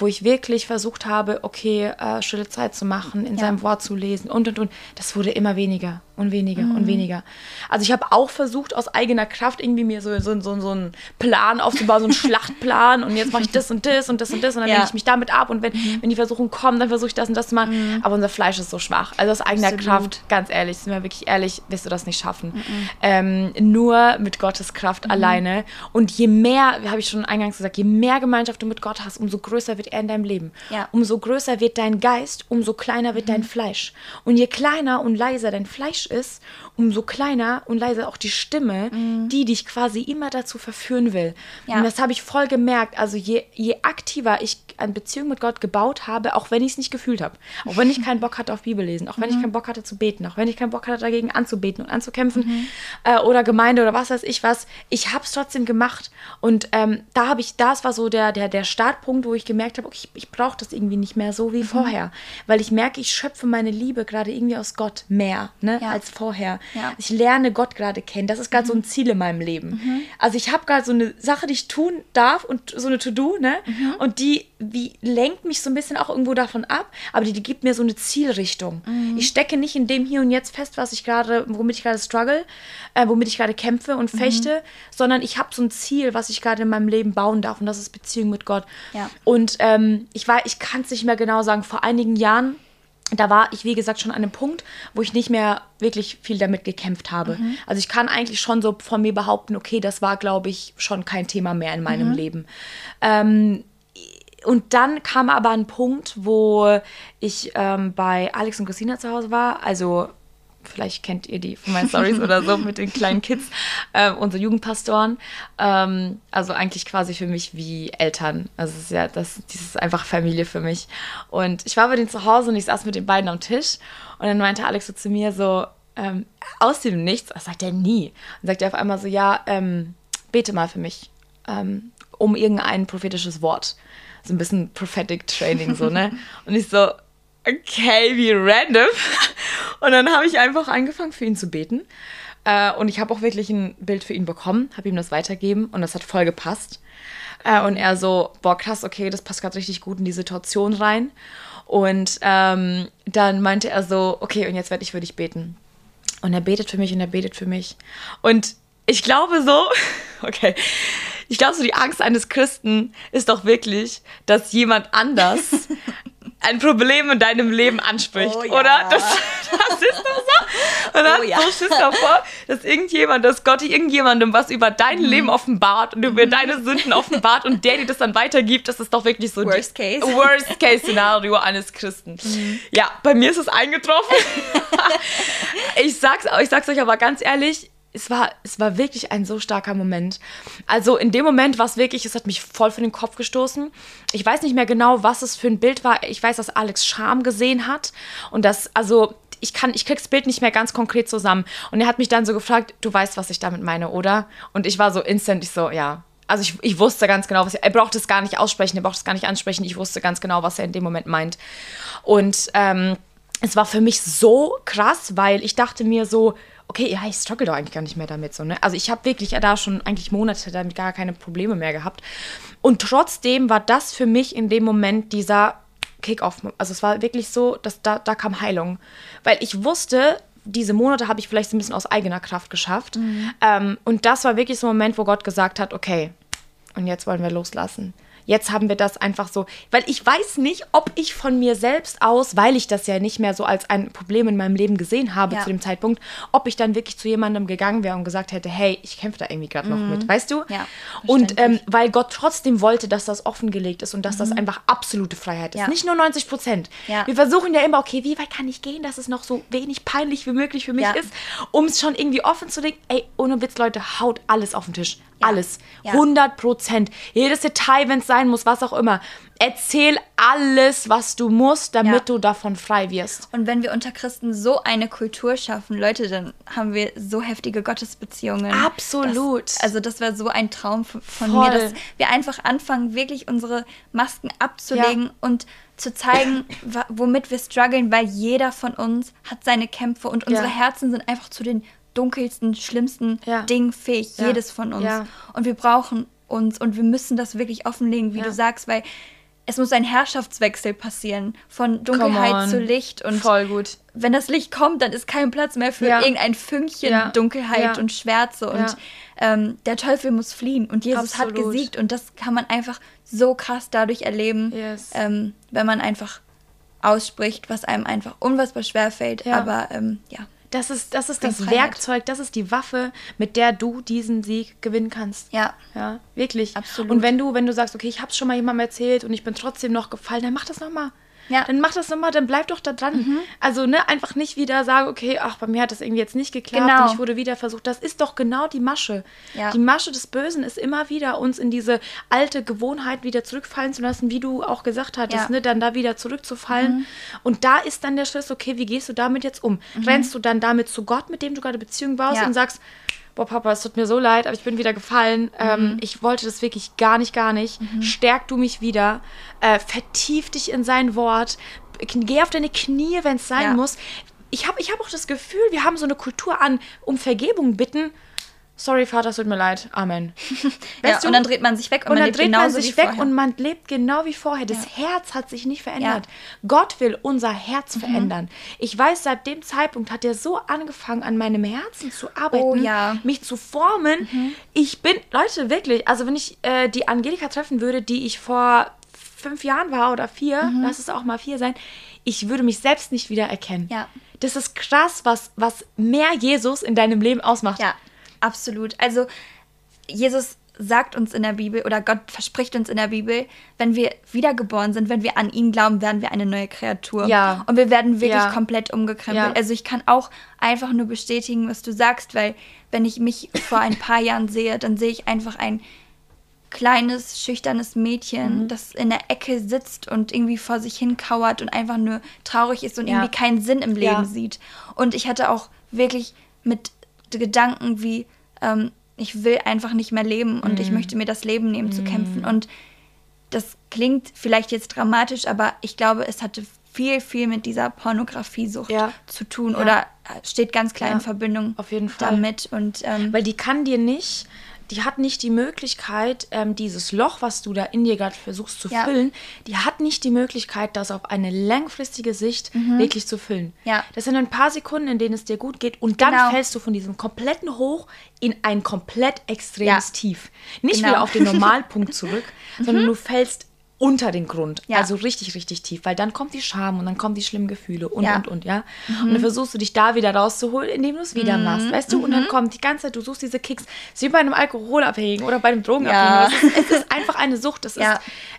wo ich wirklich versucht habe, okay, äh, stille Zeit zu machen, in ja. seinem Wort zu lesen und und und, das wurde immer weniger und weniger mhm. und weniger. Also ich habe auch versucht, aus eigener Kraft irgendwie mir so, so, so, so einen Plan aufzubauen, so einen Schlachtplan und jetzt mache ich das und das und das und das und dann ja. ich mich damit ab und wenn, mhm. wenn die Versuchung kommen, dann versuche ich das und das zu machen. Mhm. Aber unser Fleisch ist so schwach. Also aus eigener Absolut. Kraft, ganz ehrlich, sind wir wirklich ehrlich, wirst du das nicht schaffen. Mhm. Ähm, nur mit Gottes Kraft mhm. alleine. Und je mehr, habe ich schon eingangs gesagt, je mehr Gemeinschaft du mit Gott hast, umso größer wird er in deinem Leben. Ja. Umso größer wird dein Geist, umso kleiner wird dein mhm. Fleisch. Und je kleiner und leiser dein Fleisch ist, umso kleiner und leiser auch die Stimme, mhm. die dich quasi immer dazu verführen will. Ja. Und das habe ich voll gemerkt. Also je, je aktiver ich eine Beziehung mit Gott gebaut habe, auch wenn ich es nicht gefühlt habe, auch wenn ich keinen Bock hatte auf Bibellesen, auch wenn mhm. ich keinen Bock hatte zu beten, auch wenn ich keinen Bock hatte dagegen anzubeten und anzukämpfen mhm. äh, oder Gemeinde oder was weiß ich was, ich habe es trotzdem gemacht und ähm, da habe ich, das war so der, der, der Startpunkt, wo ich gemerkt habe, okay, ich, ich brauche das irgendwie nicht mehr so wie mhm. vorher, weil ich merke, ich schöpfe meine Liebe gerade irgendwie aus Gott mehr ne, ja. Als vorher. Ja. Ich lerne Gott gerade kennen. Das ist gerade so ein mhm. Ziel in meinem Leben. Mhm. Also ich habe gerade so eine Sache, die ich tun darf und so eine To-Do, ne? Mhm. Und die wie lenkt mich so ein bisschen auch irgendwo davon ab, aber die, die gibt mir so eine Zielrichtung. Mhm. Ich stecke nicht in dem hier und jetzt fest, was ich gerade, womit ich gerade struggle, äh, womit ich gerade kämpfe und fechte, mhm. sondern ich habe so ein Ziel, was ich gerade in meinem Leben bauen darf und das ist Beziehung mit Gott. Ja. Und ähm, ich war, ich kann es nicht mehr genau sagen. Vor einigen Jahren da war ich, wie gesagt, schon an einem Punkt, wo ich nicht mehr wirklich viel damit gekämpft habe. Mhm. Also ich kann eigentlich schon so von mir behaupten, okay, das war, glaube ich, schon kein Thema mehr in meinem mhm. Leben. Ähm, und dann kam aber ein Punkt, wo ich ähm, bei Alex und Christina zu Hause war. Also vielleicht kennt ihr die von meinen Stories oder so mit den kleinen Kids, äh, unsere Jugendpastoren. Ähm, also eigentlich quasi für mich wie Eltern. Also es ist ja das, das ist einfach Familie für mich. Und ich war bei denen zu Hause und ich saß mit den beiden am Tisch und dann meinte Alex so zu mir so ähm, aus dem Nichts, das sagt er nie, und sagt er auf einmal so ja ähm, bete mal für mich ähm, um irgendein prophetisches Wort so ein bisschen Prophetic Training, so, ne? Und ich so, okay, wie random. Und dann habe ich einfach angefangen, für ihn zu beten. Äh, und ich habe auch wirklich ein Bild für ihn bekommen, habe ihm das weitergeben und das hat voll gepasst. Äh, und er so, boah, krass, okay, das passt gerade richtig gut in die Situation rein. Und ähm, dann meinte er so, okay, und jetzt werde ich für dich beten. Und er betet für mich und er betet für mich. Und ich glaube so, okay, ich glaube so die Angst eines Christen ist doch wirklich, dass jemand anders ein Problem in deinem Leben anspricht, oh, ja. oder? Das, das ist doch so. Und dann oh, ja. so Schiss davor, dass irgendjemand, dass Gott irgendjemandem was über dein mhm. Leben offenbart und über mhm. deine Sünden offenbart und der dir das dann weitergibt, das ist doch wirklich so Worst Case. Worst Case Szenario eines Christen. Mhm. Ja, bei mir ist es eingetroffen. ich sag's, ich sag's euch aber ganz ehrlich, es war, es war wirklich ein so starker Moment. Also in dem Moment war es wirklich, es hat mich voll für den Kopf gestoßen. Ich weiß nicht mehr genau, was es für ein Bild war. Ich weiß, dass Alex Scham gesehen hat und das, also ich kann, ich krieg's Bild nicht mehr ganz konkret zusammen. Und er hat mich dann so gefragt, du weißt, was ich damit meine, oder? Und ich war so instant, ich so, ja. Also ich, ich wusste ganz genau, was er, er braucht es gar nicht aussprechen, er braucht es gar nicht ansprechen. Ich wusste ganz genau, was er in dem Moment meint. Und ähm, es war für mich so krass, weil ich dachte mir so, okay, ja, ich struggle doch eigentlich gar nicht mehr damit. So, ne? Also ich habe wirklich da schon eigentlich Monate damit gar keine Probleme mehr gehabt. Und trotzdem war das für mich in dem Moment dieser Kick-off. Also es war wirklich so, dass da, da kam Heilung. Weil ich wusste, diese Monate habe ich vielleicht so ein bisschen aus eigener Kraft geschafft. Mhm. Ähm, und das war wirklich so ein Moment, wo Gott gesagt hat, okay, und jetzt wollen wir loslassen. Jetzt haben wir das einfach so, weil ich weiß nicht, ob ich von mir selbst aus, weil ich das ja nicht mehr so als ein Problem in meinem Leben gesehen habe ja. zu dem Zeitpunkt, ob ich dann wirklich zu jemandem gegangen wäre und gesagt hätte, hey, ich kämpfe da irgendwie gerade mhm. noch mit, weißt du? Ja, und ähm, weil Gott trotzdem wollte, dass das offengelegt ist und dass mhm. das einfach absolute Freiheit ist. Ja. Nicht nur 90 Prozent. Wir versuchen ja immer, okay, wie weit kann ich gehen, dass es noch so wenig peinlich wie möglich für mich ist, um es schon irgendwie offen zu legen. Ey, ohne Witz, Leute, haut alles auf den Tisch. Alles. Ja. 100 Prozent. Jedes Detail, wenn es sein muss, was auch immer. Erzähl alles, was du musst, damit ja. du davon frei wirst. Und wenn wir unter Christen so eine Kultur schaffen, Leute, dann haben wir so heftige Gottesbeziehungen. Absolut. Das, also das wäre so ein Traum von Voll. mir, dass wir einfach anfangen, wirklich unsere Masken abzulegen ja. und zu zeigen, womit wir strugglen, weil jeder von uns hat seine Kämpfe und unsere. Herzen sind einfach zu den dunkelsten, schlimmsten ja. Ding fähig, ja. jedes von uns. Ja. Und wir brauchen uns und wir müssen das wirklich offenlegen, wie du sagst, weil es muss ein Herrschaftswechsel passieren von Dunkelheit zu Licht und voll gut. Wenn das Licht kommt, dann ist kein Platz mehr für irgendein Fünkchen Dunkelheit und Schwärze und ähm, der Teufel muss fliehen und Jesus Absolut. hat gesiegt und das kann man einfach so krass dadurch erleben, yes. ähm, wenn man einfach ausspricht, was einem einfach unfassbar schwer fällt. Aber ähm, ja. Das ist das, ist das Werkzeug, das ist die Waffe, mit der du diesen Sieg gewinnen kannst. Ja. Ja, wirklich. Absolut. Und wenn du, wenn du sagst, okay, ich habe es schon mal jemandem erzählt und ich bin trotzdem noch gefallen, dann mach das nochmal. Ja. Dann mach das nochmal, dann bleib doch da dran. Mhm. Also, ne, einfach nicht wieder sagen, okay, ach, bei mir hat das irgendwie jetzt nicht geklappt genau. und ich wurde wieder versucht. Das ist doch genau die Masche. Ja. Die Masche des Bösen ist immer wieder, uns in diese alte Gewohnheit wieder zurückfallen zu lassen, wie du auch gesagt hattest, ja. ne, dann da wieder zurückzufallen. Mhm. Und da ist dann der Schluss, okay, wie gehst du damit jetzt um? Mhm. Rennst du dann damit zu Gott, mit dem du gerade Beziehung baust und sagst, boah, Papa, es tut mir so leid, aber ich bin wieder gefallen. Mhm. Ähm, ich wollte das wirklich gar nicht, gar nicht. Mhm. Stärk du mich wieder. Äh, vertief dich in sein Wort. Geh auf deine Knie, wenn es sein ja. muss. Ich habe ich hab auch das Gefühl, wir haben so eine Kultur an um Vergebung bitten sorry Vater, es tut mir leid, Amen. ja, und dann dreht man sich weg und, und man dann dreht man sich weg vorher. und man lebt genau wie vorher. Das ja. Herz hat sich nicht verändert. Ja. Gott will unser Herz mhm. verändern. Ich weiß, seit dem Zeitpunkt hat er so angefangen, an meinem Herzen zu arbeiten, oh, ja. mich zu formen. Mhm. Ich bin, Leute, wirklich, also wenn ich äh, die Angelika treffen würde, die ich vor fünf Jahren war oder vier, mhm. lass es auch mal vier sein, ich würde mich selbst nicht wieder erkennen. Ja. Das ist krass, was, was mehr Jesus in deinem Leben ausmacht. Ja. Absolut. Also Jesus sagt uns in der Bibel oder Gott verspricht uns in der Bibel, wenn wir wiedergeboren sind, wenn wir an ihn glauben, werden wir eine neue Kreatur. Ja. Und wir werden wirklich ja. komplett umgekrempelt. Ja. Also ich kann auch einfach nur bestätigen, was du sagst, weil wenn ich mich vor ein paar Jahren sehe, dann sehe ich einfach ein kleines, schüchternes Mädchen, mhm. das in der Ecke sitzt und irgendwie vor sich hin kauert und einfach nur traurig ist und ja. irgendwie keinen Sinn im Leben sieht. Und ich hatte auch wirklich mit Gedanken wie, ähm, ich will einfach nicht mehr leben und mhm. ich möchte mir das Leben nehmen, mhm. zu kämpfen. Und das klingt vielleicht jetzt dramatisch, aber ich glaube, es hatte viel, viel mit dieser Pornografiesucht ja. zu tun ja. oder steht ganz klar ja. in Verbindung Auf jeden Fall. damit. Und, ähm, Weil die kann dir nicht die hat nicht die Möglichkeit, ähm, dieses Loch, was du da in dir gerade versuchst zu ja. füllen, die hat nicht die Möglichkeit, das auf eine langfristige Sicht mhm. wirklich zu füllen. Ja. Das sind ein paar Sekunden, in denen es dir gut geht und dann genau. fällst du von diesem kompletten Hoch in ein komplett extremes ja. Tief. Nicht genau. wieder auf den Normalpunkt zurück, sondern mhm. du fällst unter den Grund. Ja. Also richtig, richtig tief. Weil dann kommt die Scham und dann kommen die schlimmen Gefühle und, ja. und, und, ja. Mhm. Und dann versuchst du dich da wieder rauszuholen, indem du es wieder mhm. machst, weißt du? Mhm. Und dann mhm. kommt die ganze Zeit, du suchst diese Kicks. Es ist wie bei einem Alkoholabhängigen oder bei einem Drogenabhängigen. Ja. Es, ist, einfach eine Sucht. Das ist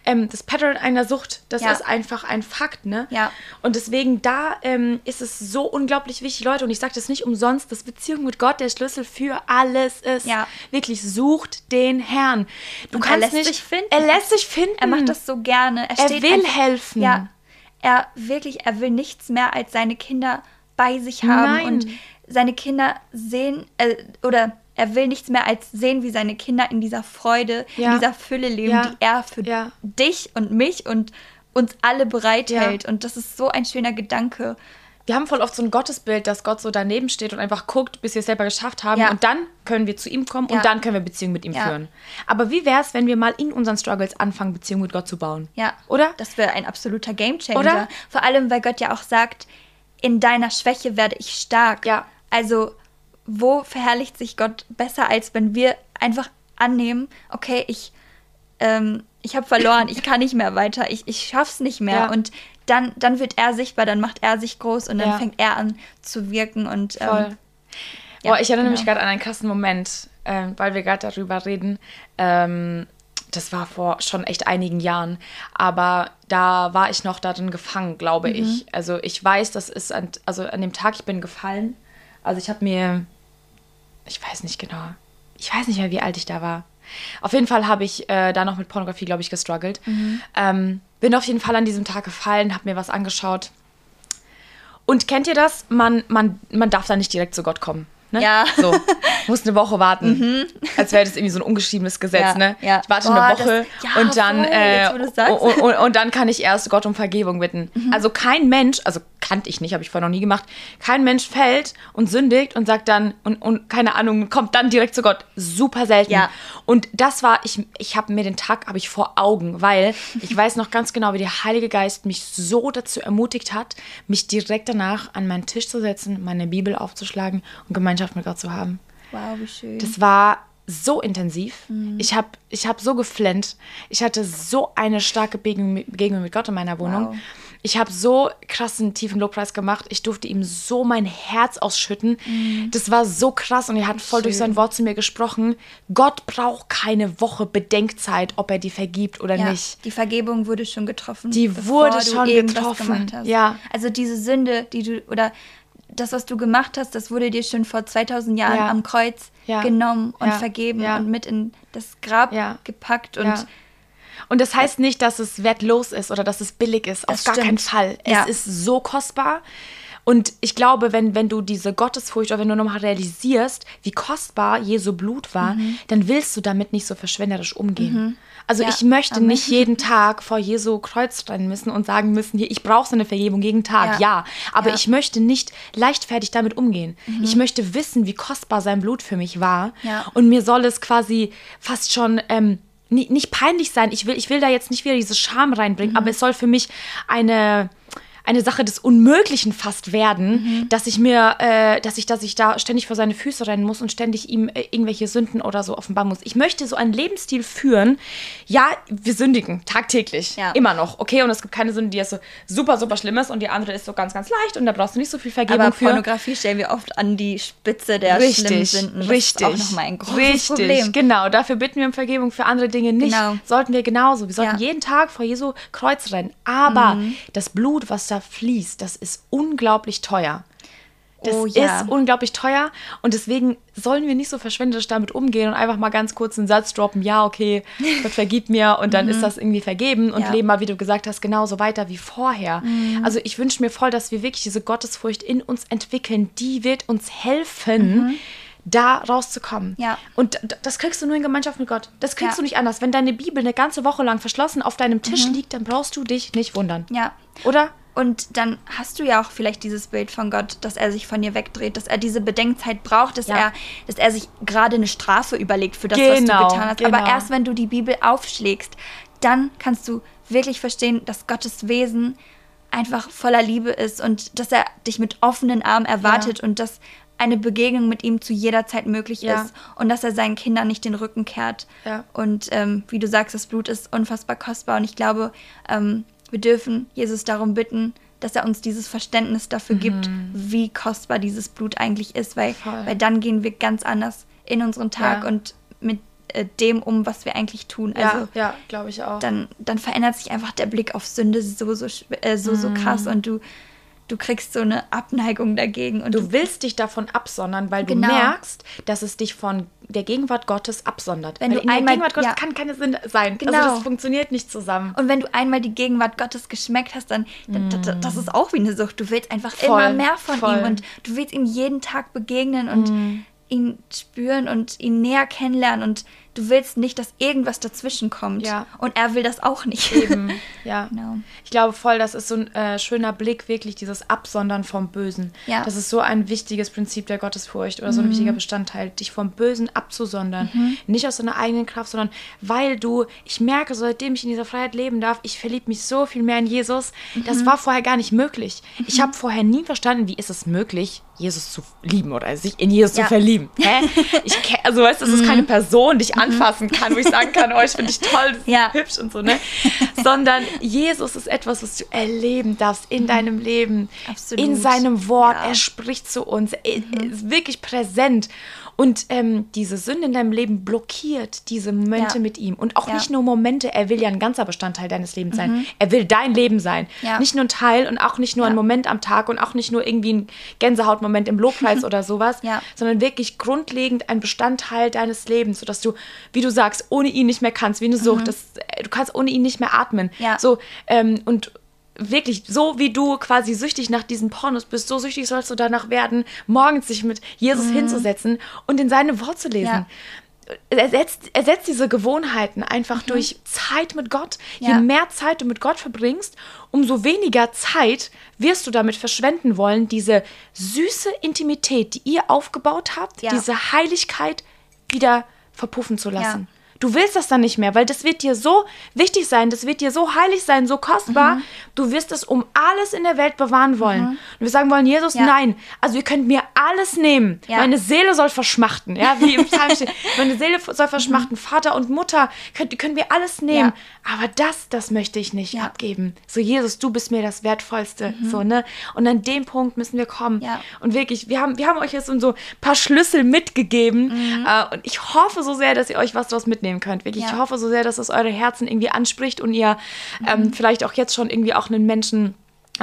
ähm, das Pattern einer Sucht. Das ist einfach ein Fakt, ne? Ja. Und deswegen, da ähm, ist es so unglaublich wichtig, Leute, und ich sage das nicht umsonst, dass Beziehung mit Gott der Schlüssel für alles ist. Ja. Wirklich, sucht den Herrn. Du und kannst er lässt nicht, sich finden. Er lässt sich finden. Er macht das so gerne. Er, er will einfach, helfen. Ja. Er wirklich, er will nichts mehr als seine Kinder bei sich haben Nein. und seine Kinder sehen äh, oder er will nichts mehr als sehen, wie seine Kinder in dieser Freude, ja. in dieser Fülle leben, ja. die er für ja. dich und mich und uns alle bereithält. Und das ist so ein schöner Gedanke wir haben voll oft so ein Gottesbild, dass Gott so daneben steht und einfach guckt, bis wir es selber geschafft haben. Ja. Und dann können wir zu ihm kommen ja. und dann können wir Beziehung mit ihm ja. führen. Aber wie wäre es, wenn wir mal in unseren Struggles anfangen, Beziehung mit Gott zu bauen? Ja. Oder? Das wäre ein absoluter Gamechanger. Oder? Vor allem, weil Gott ja auch sagt, in deiner Schwäche werde ich stark. Ja. Also, wo verherrlicht sich Gott besser, als wenn wir einfach annehmen, okay, ich, ähm, ich habe verloren, ich kann nicht mehr weiter, ich, ich schaff's nicht mehr. Und dann, dann wird er sichtbar, dann macht er sich groß und dann ja. fängt er an zu wirken und ähm, Voll. Ja, Boah, ich erinnere genau. mich gerade an einen krassen Moment, äh, weil wir gerade darüber reden. Ähm, das war vor schon echt einigen Jahren, aber da war ich noch darin gefangen, glaube mhm. ich. Also ich weiß, das ist an, also an dem Tag, ich bin gefallen. Also ich habe mir, ich weiß nicht genau, ich weiß nicht mehr, wie alt ich da war. Auf jeden Fall habe ich äh, da noch mit Pornografie, glaube ich, gestruggelt. Mhm. Ähm, bin auf jeden Fall an diesem Tag gefallen, habe mir was angeschaut. Und kennt ihr das? Man, man, man darf da nicht direkt zu Gott kommen. Ne? Ja. So, muss eine Woche warten. Mhm. Als wäre das irgendwie so ein ungeschriebenes Gesetz, ja, ne? Ja. Ich warte Boah, eine Woche das, ja, und dann voll, äh, und, und, und, dann kann ich erst Gott um Vergebung bitten. Mhm. Also kein Mensch, also kannte ich nicht, habe ich vorher noch nie gemacht, kein Mensch fällt und sündigt und sagt dann und, und keine Ahnung, kommt dann direkt zu Gott. Super selten. Und das war, ich, ich habe mir den Tag, habe ich vor Augen, weil ich weiß noch ganz genau, wie der Heilige Geist mich so dazu ermutigt hat, mich direkt danach an meinen Tisch zu setzen, meine Bibel aufzuschlagen und Gemeinschaft mit Gott zu haben. Wow, wie schön. Das war so intensiv. Mhm. Ich habe ich hab so geflennt. Ich hatte so eine starke Begegnung mit Gott in meiner Wohnung. Wow. Ich habe so krassen tiefen Lobpreis gemacht. Ich durfte ihm so mein Herz ausschütten. Mhm. Das war so krass und er hat voll Schön. durch sein Wort zu mir gesprochen. Gott braucht keine Woche Bedenkzeit, ob er die vergibt oder ja, nicht. Die Vergebung wurde schon getroffen. Die wurde schon getroffen. Ja. Also diese Sünde, die du oder das, was du gemacht hast, das wurde dir schon vor 2000 Jahren ja. am Kreuz ja. genommen und ja. vergeben und mit in das Grab gepackt und und das heißt nicht, dass es wertlos ist oder dass es billig ist. Auf gar keinen Fall. Es ist so kostbar. Und ich glaube, wenn, wenn du diese Gottesfurcht oder wenn du nochmal realisierst, wie kostbar Jesu Blut war, mhm. dann willst du damit nicht so verschwenderisch umgehen. Mhm. Also ja, ich möchte nicht jeden Tag vor Jesu Kreuz rennen müssen und sagen müssen, hier, ich brauche so eine Vergebung jeden Tag, ja. ja. Aber ja. ich möchte nicht leichtfertig damit umgehen. Mhm. Ich möchte wissen, wie kostbar sein Blut für mich war. Und mir soll es quasi fast schon ähm, nicht peinlich sein. Ich will, ich will da jetzt nicht wieder diese Scham reinbringen, mhm. aber es soll für mich eine eine Sache des Unmöglichen fast werden, mhm. dass ich mir, äh, dass ich, dass ich da ständig vor seine Füße rennen muss und ständig ihm äh, irgendwelche Sünden oder so offenbaren muss. Ich möchte so einen Lebensstil führen. Ja, wir sündigen tagtäglich, ja. immer noch, okay. Und es gibt keine Sünde, die ist so super, super schlimm ist und die andere ist so ganz, ganz leicht und da brauchst du nicht so viel Vergebung Aber für. Pornografie stellen wir oft an die Spitze der richtig, schlimmen Sünden. Richtig, ist auch nochmal ein großes richtig, Problem. Genau, dafür bitten wir um Vergebung für andere Dinge nicht. Genau. Sollten wir genauso. Wir sollten ja. jeden Tag vor Jesu Kreuz rennen. Aber mhm. das Blut, was da fließt, das ist unglaublich teuer. Das oh, ja. ist unglaublich teuer und deswegen sollen wir nicht so verschwenderisch damit umgehen und einfach mal ganz kurz einen Satz droppen, ja, okay, Gott vergibt mir und dann mhm. ist das irgendwie vergeben und ja. leben mal, wie du gesagt hast, genauso weiter wie vorher. Mhm. Also ich wünsche mir voll, dass wir wirklich diese Gottesfurcht in uns entwickeln, die wird uns helfen. Mhm da rauszukommen. Ja. Und das kriegst du nur in Gemeinschaft mit Gott. Das kriegst ja. du nicht anders. Wenn deine Bibel eine ganze Woche lang verschlossen auf deinem Tisch mhm. liegt, dann brauchst du dich nicht wundern. Ja. Oder? Und dann hast du ja auch vielleicht dieses Bild von Gott, dass er sich von dir wegdreht, dass er diese Bedenkzeit braucht, dass, ja. er, dass er sich gerade eine Strafe überlegt für das, genau, was du genau, getan hast. Genau. Aber erst wenn du die Bibel aufschlägst, dann kannst du wirklich verstehen, dass Gottes Wesen einfach voller Liebe ist und dass er dich mit offenen Armen erwartet ja. und dass eine Begegnung mit ihm zu jeder Zeit möglich ja. ist und dass er seinen Kindern nicht den Rücken kehrt. Ja. Und ähm, wie du sagst, das Blut ist unfassbar kostbar und ich glaube, ähm, wir dürfen Jesus darum bitten, dass er uns dieses Verständnis dafür mhm. gibt, wie kostbar dieses Blut eigentlich ist, weil, weil dann gehen wir ganz anders in unseren Tag ja. und mit äh, dem um, was wir eigentlich tun. Also, ja, ja glaube ich auch. Dann, dann verändert sich einfach der Blick auf Sünde so, so, äh, so, so mhm. krass und du, du kriegst so eine Abneigung dagegen. Und du, du willst dich davon absondern, weil genau. du merkst, dass es dich von der Gegenwart Gottes absondert. Wenn weil du in einmal, der Gegenwart Gottes ja. kann keine Sinn sein. Also genau. Also das funktioniert nicht zusammen. Und wenn du einmal die Gegenwart Gottes geschmeckt hast, dann, mm. dann das ist auch wie eine Sucht. Du willst einfach Voll. immer mehr von Voll. ihm und du willst ihm jeden Tag begegnen und mm. ihn spüren und ihn näher kennenlernen und du willst nicht, dass irgendwas dazwischen kommt. Ja. Und er will das auch nicht. Eben, ja. Genau. Ich glaube voll, das ist so ein äh, schöner Blick, wirklich dieses Absondern vom Bösen. Ja. Das ist so ein wichtiges Prinzip der Gottesfurcht oder so ein mhm. wichtiger Bestandteil, dich vom Bösen abzusondern. Mhm. Nicht aus deiner eigenen Kraft, sondern weil du, ich merke, seitdem ich in dieser Freiheit leben darf, ich verliebe mich so viel mehr in Jesus. Mhm. Das war vorher gar nicht möglich. Ich mhm. habe vorher nie verstanden, wie ist es möglich, Jesus zu lieben oder sich in Jesus ja. zu verlieben. Hä? Ich, also weißt du, das ist keine mhm. Person, die ich anfassen kann, wo ich sagen kann, oh, ich finde dich toll, ja. hübsch und so, ne? Sondern Jesus ist etwas, was du erleben darfst in deinem Leben, Absolut. in seinem Wort. Ja. Er spricht zu uns, er ist wirklich präsent. Und ähm, diese Sünde in deinem Leben blockiert diese Momente ja. mit ihm. Und auch ja. nicht nur Momente, er will ja ein ganzer Bestandteil deines Lebens sein. Mhm. Er will dein Leben sein. Ja. Nicht nur ein Teil und auch nicht nur ein Moment am Tag und auch nicht nur irgendwie ein Gänsehautmoment im Lobpreis oder sowas, sondern wirklich grundlegend ein Bestandteil deines Lebens, sodass du, wie du sagst, ohne ihn nicht mehr kannst, wie eine Sucht. Mhm. Das, äh, du kannst ohne ihn nicht mehr atmen. So, ähm, und wirklich, so wie du quasi süchtig nach diesen Pornos bist, so süchtig sollst du danach werden, morgens sich mit Jesus mhm. hinzusetzen und in seinem Wort zu lesen. Ja. Ersetzt, ersetzt diese Gewohnheiten einfach mhm. durch Zeit mit Gott. Ja. Je mehr Zeit du mit Gott verbringst, umso weniger Zeit wirst du damit verschwenden wollen, diese süße Intimität, die ihr aufgebaut habt, ja. diese Heiligkeit wieder verpuffen zu lassen. Ja. Du willst das dann nicht mehr, weil das wird dir so wichtig sein, das wird dir so heilig sein, so kostbar. Mhm. Du wirst es um alles in der Welt bewahren wollen. Mhm. Und wir sagen wollen, Jesus, ja. nein. Also ihr könnt mir alles nehmen. Ja. Meine Seele soll verschmachten. Ja, wie im Psalm steht. Meine Seele soll verschmachten. Mhm. Vater und Mutter könnt, können wir alles nehmen. Ja. Aber das, das möchte ich nicht abgeben. So, Jesus, du bist mir das Wertvollste. Mhm. So, ne? Und an dem Punkt müssen wir kommen. Und wirklich, wir haben, wir haben euch jetzt so ein paar Schlüssel mitgegeben. Mhm. Äh, und ich hoffe so sehr, dass ihr euch was daraus mitnehmt mitnehmen könnt. Wirklich, ja. ich hoffe so sehr, dass es eure Herzen irgendwie anspricht und ihr mhm. ähm, vielleicht auch jetzt schon irgendwie auch einen Menschen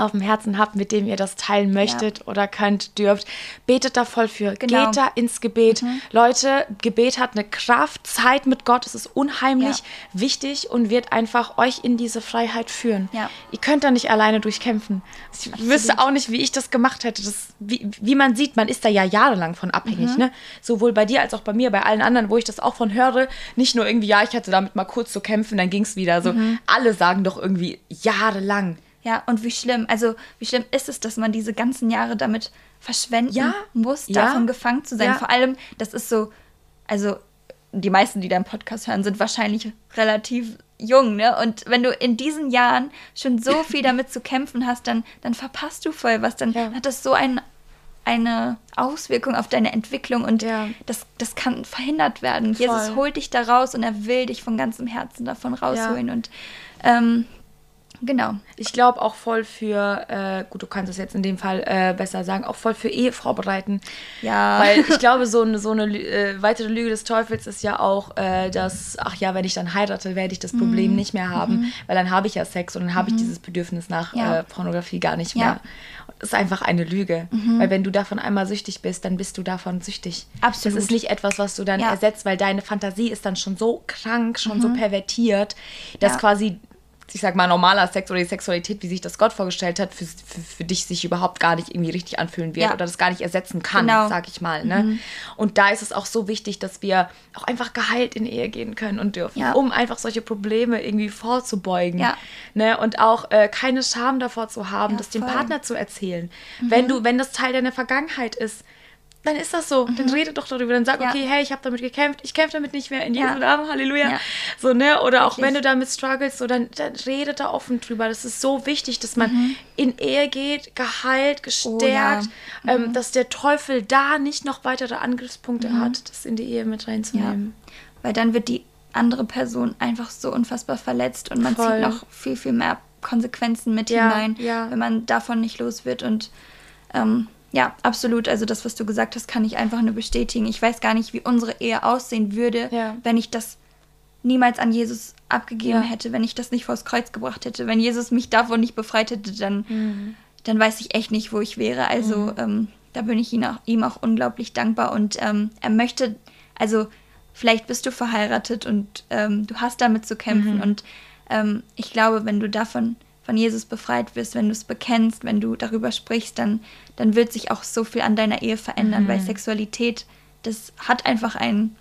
auf dem Herzen habt, mit dem ihr das teilen möchtet ja. oder könnt, dürft. Betet da voll für. Genau. Geht da ins Gebet. Mhm. Leute, Gebet hat eine Kraft. Zeit mit Gott, es ist unheimlich ja. wichtig und wird einfach euch in diese Freiheit führen. Ja. Ihr könnt da nicht alleine durchkämpfen. Ich Absolut. wüsste auch nicht, wie ich das gemacht hätte. Das, wie, wie man sieht, man ist da ja jahrelang von abhängig. Mhm. Ne? Sowohl bei dir als auch bei mir, bei allen anderen, wo ich das auch von höre. Nicht nur irgendwie, ja, ich hatte damit mal kurz zu kämpfen, dann ging es wieder. So, mhm. alle sagen doch irgendwie jahrelang. Ja, und wie schlimm, also wie schlimm ist es, dass man diese ganzen Jahre damit verschwenden ja, muss, ja, davon gefangen zu sein. Ja. Vor allem, das ist so, also die meisten, die deinen Podcast hören, sind wahrscheinlich relativ jung, ne? Und wenn du in diesen Jahren schon so viel damit zu kämpfen hast, dann, dann verpasst du voll was. Dann hat das so ein, eine Auswirkung auf deine Entwicklung und ja. das, das kann verhindert werden. Voll. Jesus holt dich da raus und er will dich von ganzem Herzen davon rausholen. Ja. Und ähm, Genau. Ich glaube auch voll für, äh, gut, du kannst es jetzt in dem Fall äh, besser sagen, auch voll für Ehefrau bereiten. Ja. Weil ich glaube, so eine, so eine äh, weitere Lüge des Teufels ist ja auch, äh, dass, ach ja, wenn ich dann heirate, werde ich das Problem mhm. nicht mehr haben, mhm. weil dann habe ich ja Sex und dann habe mhm. ich dieses Bedürfnis nach ja. Äh, Pornografie gar nicht mehr. Ja. Das ist einfach eine Lüge. Mhm. Weil wenn du davon einmal süchtig bist, dann bist du davon süchtig. Absolut. Das ist nicht etwas, was du dann ja. ersetzt, weil deine Fantasie ist dann schon so krank, schon so mhm. pervertiert, dass quasi ich sag mal, normaler Sex oder die Sexualität, wie sich das Gott vorgestellt hat, für, für, für dich sich überhaupt gar nicht irgendwie richtig anfühlen wird ja. oder das gar nicht ersetzen kann, genau. sag ich mal. Ne? Mhm. Und da ist es auch so wichtig, dass wir auch einfach geheilt in Ehe gehen können und dürfen, ja. um einfach solche Probleme irgendwie vorzubeugen. Ja. Ne? Und auch äh, keine Scham davor zu haben, das dem Partner zu erzählen. Mhm. Wenn du, wenn das Teil deiner Vergangenheit ist, dann ist das so. Mhm. Dann redet doch darüber. Dann sag, ja. okay, hey, ich habe damit gekämpft, ich kämpfe damit nicht mehr in Jesu ja. Namen, Halleluja. Ja. So, ne? Oder Wirklich. auch wenn du damit struggles, so, dann, dann redet da offen drüber. Das ist so wichtig, dass man mhm. in Ehe geht, geheilt, gestärkt, oh, ähm, mhm. dass der Teufel da nicht noch weitere Angriffspunkte mhm. hat, das in die Ehe mit reinzunehmen. Weil dann wird die andere Person einfach so unfassbar verletzt und man Voll. zieht noch viel, viel mehr Konsequenzen mit hinein, wenn man davon nicht los wird und ähm, ja, absolut. Also das, was du gesagt hast, kann ich einfach nur bestätigen. Ich weiß gar nicht, wie unsere Ehe aussehen würde, ja. wenn ich das niemals an Jesus abgegeben ja. hätte, wenn ich das nicht vors Kreuz gebracht hätte. Wenn Jesus mich davon nicht befreit hätte, dann, mhm. dann weiß ich echt nicht, wo ich wäre. Also mhm. ähm, da bin ich ihm auch, ihm auch unglaublich dankbar. Und ähm, er möchte, also vielleicht bist du verheiratet und ähm, du hast damit zu kämpfen. Mhm. Und ähm, ich glaube, wenn du davon von Jesus befreit wirst, wenn du es bekennst, wenn du darüber sprichst, dann, dann wird sich auch so viel an deiner Ehe verändern, mhm. weil Sexualität, das hat einfach einen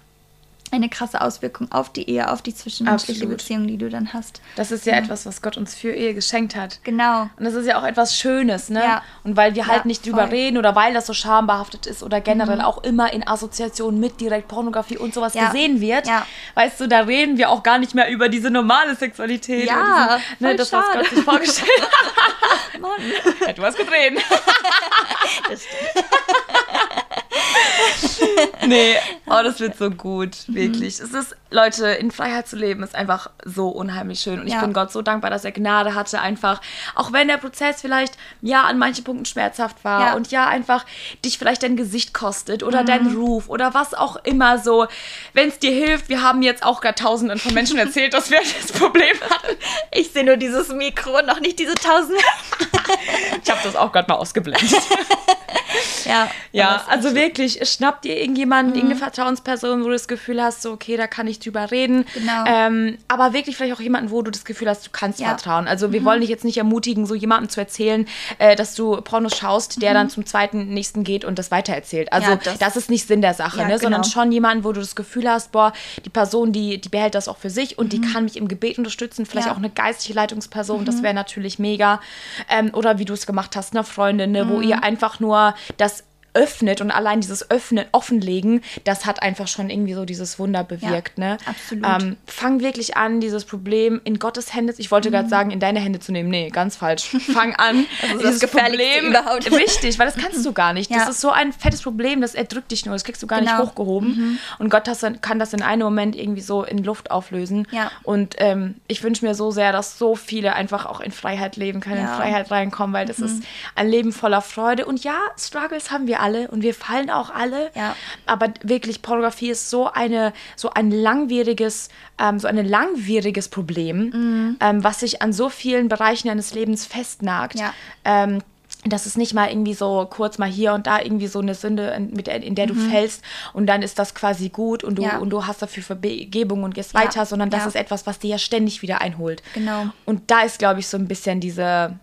eine krasse Auswirkung auf die Ehe, auf die zwischenmenschliche Absolut. Beziehung, die du dann hast. Das ist ja, ja, etwas, was Gott uns für Ehe geschenkt hat. Genau. Und das ist ja auch etwas Schönes, ne? Ja. Und weil wir ja, halt nicht voll. drüber reden oder weil das so schambehaftet ist oder generell mhm. auch immer in Assoziation mit direkt Pornografie und sowas gesehen wird, weißt du, da reden wir auch gar nicht mehr über diese normale Sexualität. Ja, diesen, ne, das, was Gott sich vorgestellt hat. Mann. du hast gedreht. das stimmt. nee, oh, das wird so gut, wirklich. Mhm. Es ist, Leute, in Freiheit zu leben, ist einfach so unheimlich schön. Und ja. ich bin Gott so dankbar, dass er Gnade hatte, einfach, auch wenn der Prozess vielleicht, ja, an manchen Punkten schmerzhaft war ja. und ja, einfach dich vielleicht dein Gesicht kostet oder mhm. dein Ruf oder was auch immer so. Wenn es dir hilft, wir haben jetzt auch gerade tausenden von Menschen erzählt, dass wir das Problem hatten. Ich sehe nur dieses Mikro, noch nicht diese tausende. ich habe das auch gerade mal ausgeblendet. ja, ja also wirklich, schnapp dir irgendjemanden, mhm. irgendeine Vertrauensperson, wo du das Gefühl hast, so, okay, da kann ich drüber reden. Genau. Ähm, aber wirklich vielleicht auch jemanden, wo du das Gefühl hast, du kannst ja. vertrauen. Also wir mhm. wollen dich jetzt nicht ermutigen, so jemanden zu erzählen, äh, dass du Pornos schaust, der mhm. dann zum zweiten nächsten geht und das weitererzählt. Also ja, das, das, ist nicht Sinn der Sache, ja, ne? sondern genau. schon jemanden, wo du das Gefühl hast, boah, die Person, die, die behält das auch für sich und die mhm. kann mich im Gebet unterstützen, vielleicht auch eine geistliche Leitungsperson, das mhm. wäre natürlich mega. Ähm, oder wie du es gemacht hast, eine Freundin, ne, wo mhm. ihr einfach nur das öffnet und allein dieses Öffnen, Offenlegen, das hat einfach schon irgendwie so dieses Wunder bewirkt. Ja, ne? Absolut. Ähm, fang wirklich an, dieses Problem in Gottes Hände, ich wollte mhm. gerade sagen, in deine Hände zu nehmen. Nee, ganz falsch. Fang an, also dieses das Problem überhaupt. Richtig, weil das kannst du gar nicht. Ja. Das ist so ein fettes Problem, das erdrückt dich nur, das kriegst du gar genau. nicht hochgehoben. Mhm. Und Gott das, kann das in einem Moment irgendwie so in Luft auflösen. Ja. Und ähm, ich wünsche mir so sehr, dass so viele einfach auch in Freiheit leben können, in Freiheit reinkommen, weil das mhm. ist ein Leben voller Freude. Und ja, Struggles haben wir alle alle und wir fallen auch alle. Ja. Aber wirklich, Pornografie ist so eine, so ein langwieriges, ähm, so ein langwieriges Problem, mhm. ähm, was sich an so vielen Bereichen deines Lebens festnagt. Ja. Ähm, das ist nicht mal irgendwie so kurz mal hier und da irgendwie so eine Sünde, in, mit, in der du mhm. fällst und dann ist das quasi gut und du, ja. und du hast dafür Vergebung und gehst ja. weiter, sondern das ja. ist etwas, was dir ja ständig wieder einholt. Genau. Und da ist, glaube ich, so ein bisschen diese,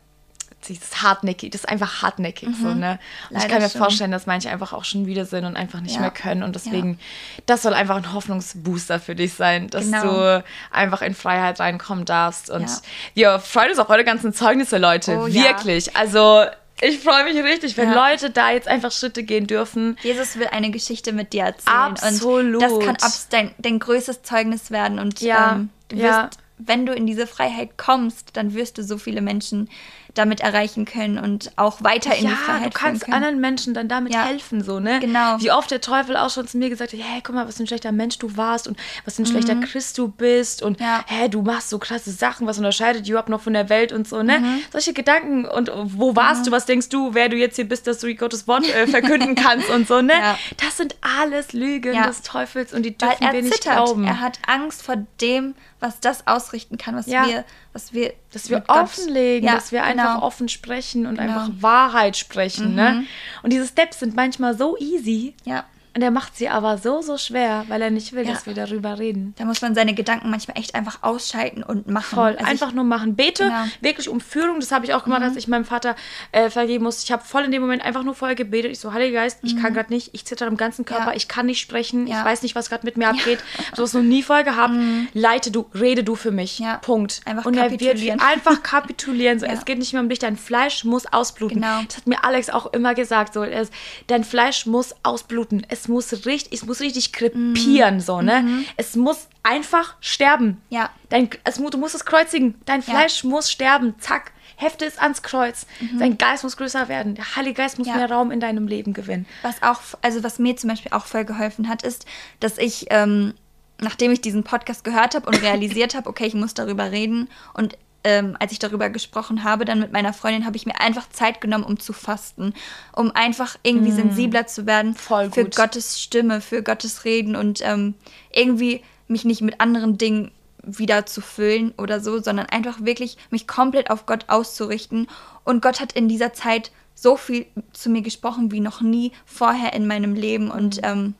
dieses hartnäckig, das ist einfach hartnäckig mhm. so, ne? Und ich kann mir schon. vorstellen, dass manche einfach auch schon wieder sind und einfach nicht ja. mehr können und deswegen, ja. das soll einfach ein Hoffnungsbooster für dich sein, dass genau. du einfach in Freiheit reinkommen darfst und ja. wir freuen uns auf eure ganzen Zeugnisse, Leute, oh, wirklich, also ich freue mich richtig, wenn ja. Leute da jetzt einfach Schritte gehen dürfen. Jesus will eine Geschichte mit dir erzählen. Absolut. Und das kann dein, dein größtes Zeugnis werden. Und ja. ähm, du wirst, ja. wenn du in diese Freiheit kommst, dann wirst du so viele Menschen damit erreichen können und auch weiter in ja, die Freiheit du kannst anderen Menschen dann damit ja. helfen, so, ne? Genau. Wie oft der Teufel auch schon zu mir gesagt hat, hey, guck mal, was für ein schlechter Mensch du warst und was für ein mhm. schlechter Christ du bist und ja. hey, du machst so krasse Sachen, was unterscheidet überhaupt noch von der Welt und so, ne? Mhm. Solche Gedanken und wo warst mhm. du, was denkst du, wer du jetzt hier bist, dass du Gottes Wort äh, verkünden kannst und so, ne? Ja. Das sind alles Lügen des Teufels und die dürfen wir nicht glauben. Er hat Angst vor dem, was das ausrichten kann, was wir was wir, dass wir offenlegen, dass wir genau. Einfach offen sprechen und genau. einfach Wahrheit sprechen. Ne? Mhm. Ne? Und diese Steps sind manchmal so easy. Ja. Und er macht sie aber so, so schwer, weil er nicht will, ja. dass wir darüber reden. Da muss man seine Gedanken manchmal echt einfach ausschalten und machen. Voll, also einfach ich, nur machen. Bete genau. wirklich um Führung. Das habe ich auch gemacht, mhm. als ich meinem Vater äh, vergeben musste. Ich habe voll in dem Moment einfach nur vorher gebetet. Ich so, Heiliger Geist, mhm. ich kann gerade nicht. Ich zitter im ganzen Körper. Ja. Ich kann nicht sprechen. Ja. Ich weiß nicht, was gerade mit mir abgeht. Ja. So was noch nie vorher gehabt. Mhm. Leite du, rede du für mich. Punkt. Einfach und er wird einfach kapitulieren. So, Es geht nicht mehr um dich. Dein Fleisch muss ausbluten. Genau. Das hat mir Alex auch immer gesagt. So, dein Fleisch muss ausbluten. Es muss richtig, es muss richtig krepieren, mhm. so, ne? Mhm. Es muss einfach sterben. Ja. Dein, es, du musst es kreuzigen. Dein Fleisch ja. muss sterben. Zack. Hefte es ans Kreuz. Mhm. Dein Geist muss größer werden. Der Heilige Geist muss ja. mehr Raum in deinem Leben gewinnen. Was auch, also was mir zum Beispiel auch voll geholfen hat, ist, dass ich, ähm, nachdem ich diesen Podcast gehört habe und realisiert habe, okay, ich muss darüber reden und ähm, als ich darüber gesprochen habe, dann mit meiner Freundin, habe ich mir einfach Zeit genommen, um zu fasten, um einfach irgendwie mm. sensibler zu werden Voll für gut. Gottes Stimme, für Gottes Reden und ähm, irgendwie mich nicht mit anderen Dingen wieder zu füllen oder so, sondern einfach wirklich mich komplett auf Gott auszurichten. Und Gott hat in dieser Zeit so viel zu mir gesprochen wie noch nie vorher in meinem Leben. Und mhm. ähm,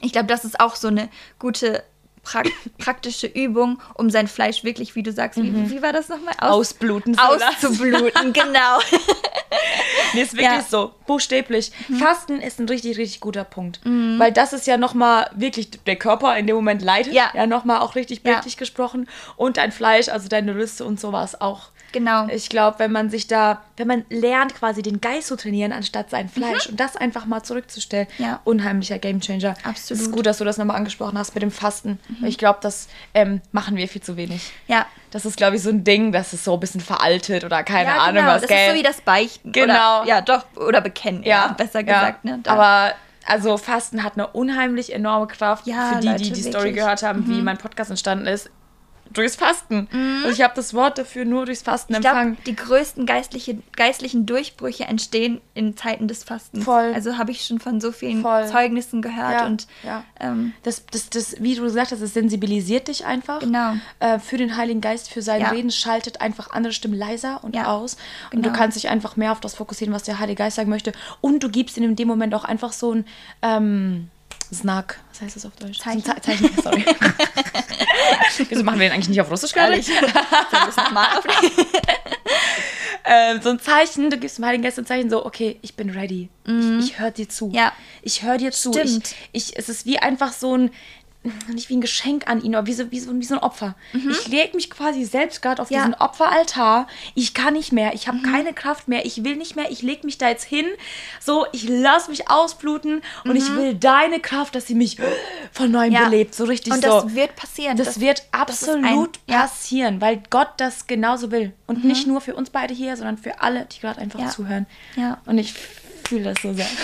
ich glaube, das ist auch so eine gute pra praktische Übung, um sein Fleisch wirklich, wie du sagst, mhm. wie, wie, war das nochmal? Aus Ausbluten. Auszubluten, genau. nee, ist wirklich ja. so, buchstäblich. Mhm. Fasten ist ein richtig, richtig guter Punkt. Mhm. Weil das ist ja nochmal wirklich, der Körper in dem Moment leidet, ja, ja nochmal auch richtig bildlich ja. gesprochen. Und dein Fleisch, also deine Lüste und sowas auch Genau. Ich glaube, wenn man sich da, wenn man lernt, quasi den Geist zu trainieren, anstatt sein Fleisch mhm. und das einfach mal zurückzustellen, ja. unheimlicher Gamechanger. Absolut. Es ist gut, dass du das nochmal angesprochen hast mit dem Fasten. Mhm. Ich glaube, das ähm, machen wir viel zu wenig. Ja. Das ist, glaube ich, so ein Ding, das ist so ein bisschen veraltet oder keine ja, Ahnung genau. was. Das gell? ist so wie das Beichten. Genau. Oder, ja, doch, oder Bekennen, ja, ja besser gesagt. Ne? Aber also Fasten hat eine unheimlich enorme Kraft ja, für die, Leute, die die Story gehört haben, mhm. wie mein Podcast entstanden ist durchs Fasten. Mhm. Also ich habe das Wort dafür nur durchs Fasten ich empfangen. Glaub, die größten geistliche, geistlichen Durchbrüche entstehen in Zeiten des Fastens. Voll. Also habe ich schon von so vielen Voll. Zeugnissen gehört. Ja, und ja. Ähm, das, das, das, wie du gesagt hast, es sensibilisiert dich einfach genau. Äh, für den Heiligen Geist, für sein ja. Reden, schaltet einfach andere Stimmen leiser und aus. Und genau. du kannst dich einfach mehr auf das fokussieren, was der Heilige Geist sagen möchte. Und du gibst in dem Moment auch einfach so ein ähm, Snack. Was heißt das auf Deutsch? Zeichen. Ze Zeichen, sorry. Wieso machen wir den eigentlich nicht auf Russisch gerade? Ich auf. ähm, so ein Zeichen, du gibst dem Heiligen Geist ein Zeichen, so, okay, ich bin ready. Mhm. Ich, ich höre dir zu. Ja. Ich höre dir zu. Stimmt. Ich, ich, es ist wie einfach so ein, nicht wie ein Geschenk an ihn, aber wie so, wie so, wie so ein Opfer. Mhm. Ich lege mich quasi selbst gerade auf ja. diesen Opferaltar. Ich kann nicht mehr, ich habe mhm. keine Kraft mehr, ich will nicht mehr, ich lege mich da jetzt hin. So, ich lasse mich ausbluten und ich mhm. will deine Kraft, dass sie mich von neuem ja. belebt. So richtig und so. Und das wird passieren. Das, das wird absolut ein, passieren, ja. weil Gott das genauso will. Und nicht mhm. nur für uns beide hier, sondern für alle, die gerade einfach zuhören. Ja. Und ich fühle das so sehr.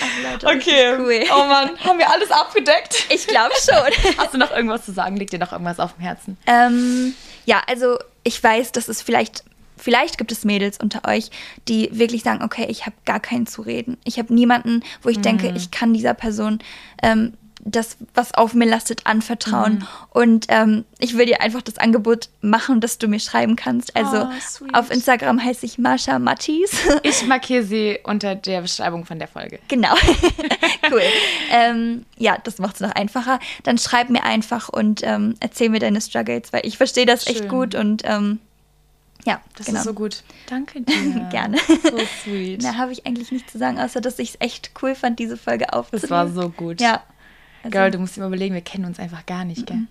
Ach, Leute, okay. Cool. Oh Mann, haben wir alles abgedeckt? Ich glaube schon. Hast du noch irgendwas zu sagen? Liegt dir noch irgendwas auf dem Herzen? Ähm, ja, also ich weiß, dass es vielleicht vielleicht gibt es Mädels unter euch, die wirklich sagen, okay, ich habe gar keinen zu reden. Ich habe niemanden, wo ich mhm. denke, ich kann dieser Person ähm, das, was auf mir lastet, anvertrauen. Mhm. Und ähm, ich will dir einfach das Angebot machen, dass du mir schreiben kannst. Also oh, auf Instagram heiße ich Marsha Mattis. Ich markiere sie unter der Beschreibung von der Folge. Genau. cool. ähm, ja, das macht es noch einfacher. Dann schreib mir einfach und ähm, erzähl mir deine Struggles, weil ich verstehe das Schön. echt gut und ähm, ja, das genau. ist so gut. Danke dir. Gerne. So sweet. Da habe ich eigentlich nichts zu sagen, außer dass ich es echt cool fand, diese Folge aufzunehmen. Das war so gut. Ja. Also, Girl, du musst mal überlegen, wir kennen uns einfach gar nicht, gell?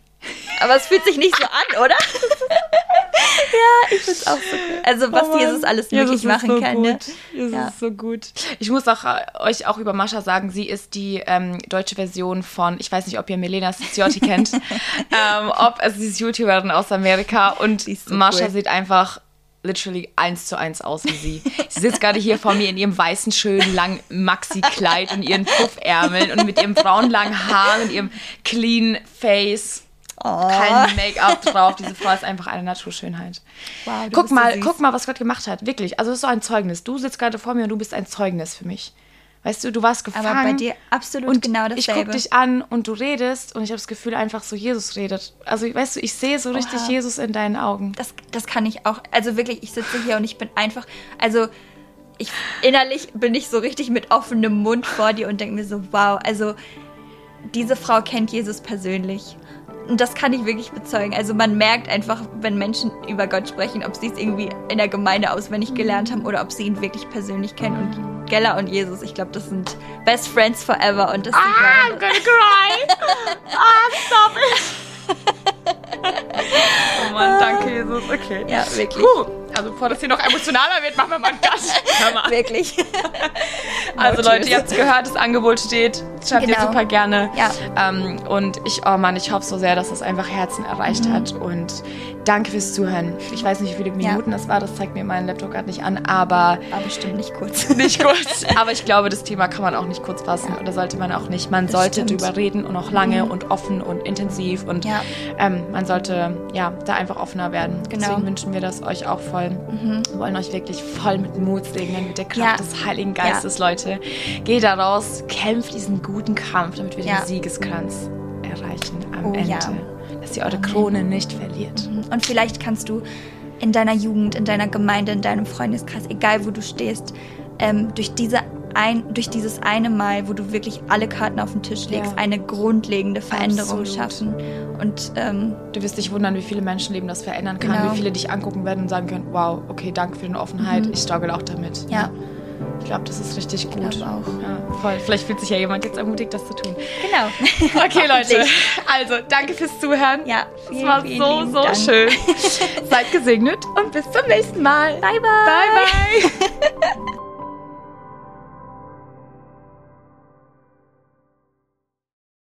Aber es fühlt sich nicht so an, oder? ja, ich finde es auch so cool. Also, was oh Jesus alles möglich machen so kann. Ne? Jesus ja. ist so gut. Ich muss auch, äh, euch auch über Mascha sagen, sie ist die ähm, deutsche Version von, ich weiß nicht, ob ihr Milena Ciotti kennt, ähm, ob, also sie ist YouTuberin aus Amerika und so Mascha cool. sieht einfach literally eins zu eins aus wie sie. Sie sitzt gerade hier vor mir in ihrem weißen, schönen, langen Maxi-Kleid und ihren Puffärmeln und mit ihrem braunen, langen Haar und ihrem clean Face. Oh. Kein Make-up drauf. Diese Frau ist einfach eine Naturschönheit. Wow, guck mal, so guck mal, was Gott gemacht hat. Wirklich. Also, es ist so ein Zeugnis. Du sitzt gerade vor mir und du bist ein Zeugnis für mich. Weißt du, du warst gefangen. Aber bei dir absolut und genau dasselbe. Ich gucke dich an und du redest und ich habe das Gefühl einfach so, Jesus redet. Also, weißt du, ich sehe so richtig Oha. Jesus in deinen Augen. Das, das kann ich auch. Also wirklich, ich sitze hier und ich bin einfach, also ich innerlich bin ich so richtig mit offenem Mund vor dir und denke mir so, wow, also diese Frau kennt Jesus persönlich. Und das kann ich wirklich bezeugen. Also man merkt einfach, wenn Menschen über Gott sprechen, ob sie es irgendwie in der Gemeinde auswendig gelernt haben oder ob sie ihn wirklich persönlich kennen. Und Gella und Jesus, ich glaube, das sind Best Friends forever. Und das ah, I'm gonna cry. ah, stop it. oh Mann, danke Jesus. Okay. Ja, wirklich. Puh. Also bevor das hier noch emotionaler wird, machen wir mal einen mal. Wirklich. also Leute, ihr habt es gehört, das Angebot steht. Schreibt genau. ihr super gerne. Ja. Ähm, und ich, oh Mann, ich hoffe so sehr, dass das einfach Herzen erreicht mhm. hat. Und danke fürs Zuhören. Ich weiß nicht, wie viele Minuten ja. das war, das zeigt mir mein Laptop gerade nicht an, aber... War bestimmt nicht kurz. Nicht kurz. aber ich glaube, das Thema kann man auch nicht kurz fassen. Ja. Oder sollte man auch nicht. Man das sollte stimmt. drüber reden und auch lange mhm. und offen und intensiv. Und ja. ähm, man sollte ja da einfach offener werden. Genau. Deswegen wünschen wir das euch auch voll. Mhm. Wir wollen euch wirklich voll mit Mut segnen, mit der Kraft des Heiligen Geistes, Leute. Geht da raus, kämpft diesen guten Kampf, damit wir den Siegeskranz erreichen am oh, Ende dass ihr eure Krone nicht verliert. Mhm. Und vielleicht kannst du in deiner Jugend, in deiner Gemeinde, in deinem Freundeskreis, egal wo du stehst, ähm, durch, diese ein, durch dieses eine Mal, wo du wirklich alle Karten auf den Tisch legst, ja. eine grundlegende Veränderung Absolut. schaffen. Und ähm, du wirst dich wundern, wie viele Menschenleben das verändern kann, genau. wie viele dich angucken werden und sagen können, wow, okay, danke für deine Offenheit, mhm. ich struggle auch damit. ja. Ich glaube, das ist richtig gut. Ich auch. Ja, voll. Vielleicht fühlt sich ja jemand jetzt ermutigt, das zu tun. Genau. Okay, Leute. Also, danke fürs Zuhören. Ja, es war so, so Dank. schön. Seid gesegnet und bis zum nächsten Mal. Bye, bye. Bye, bye.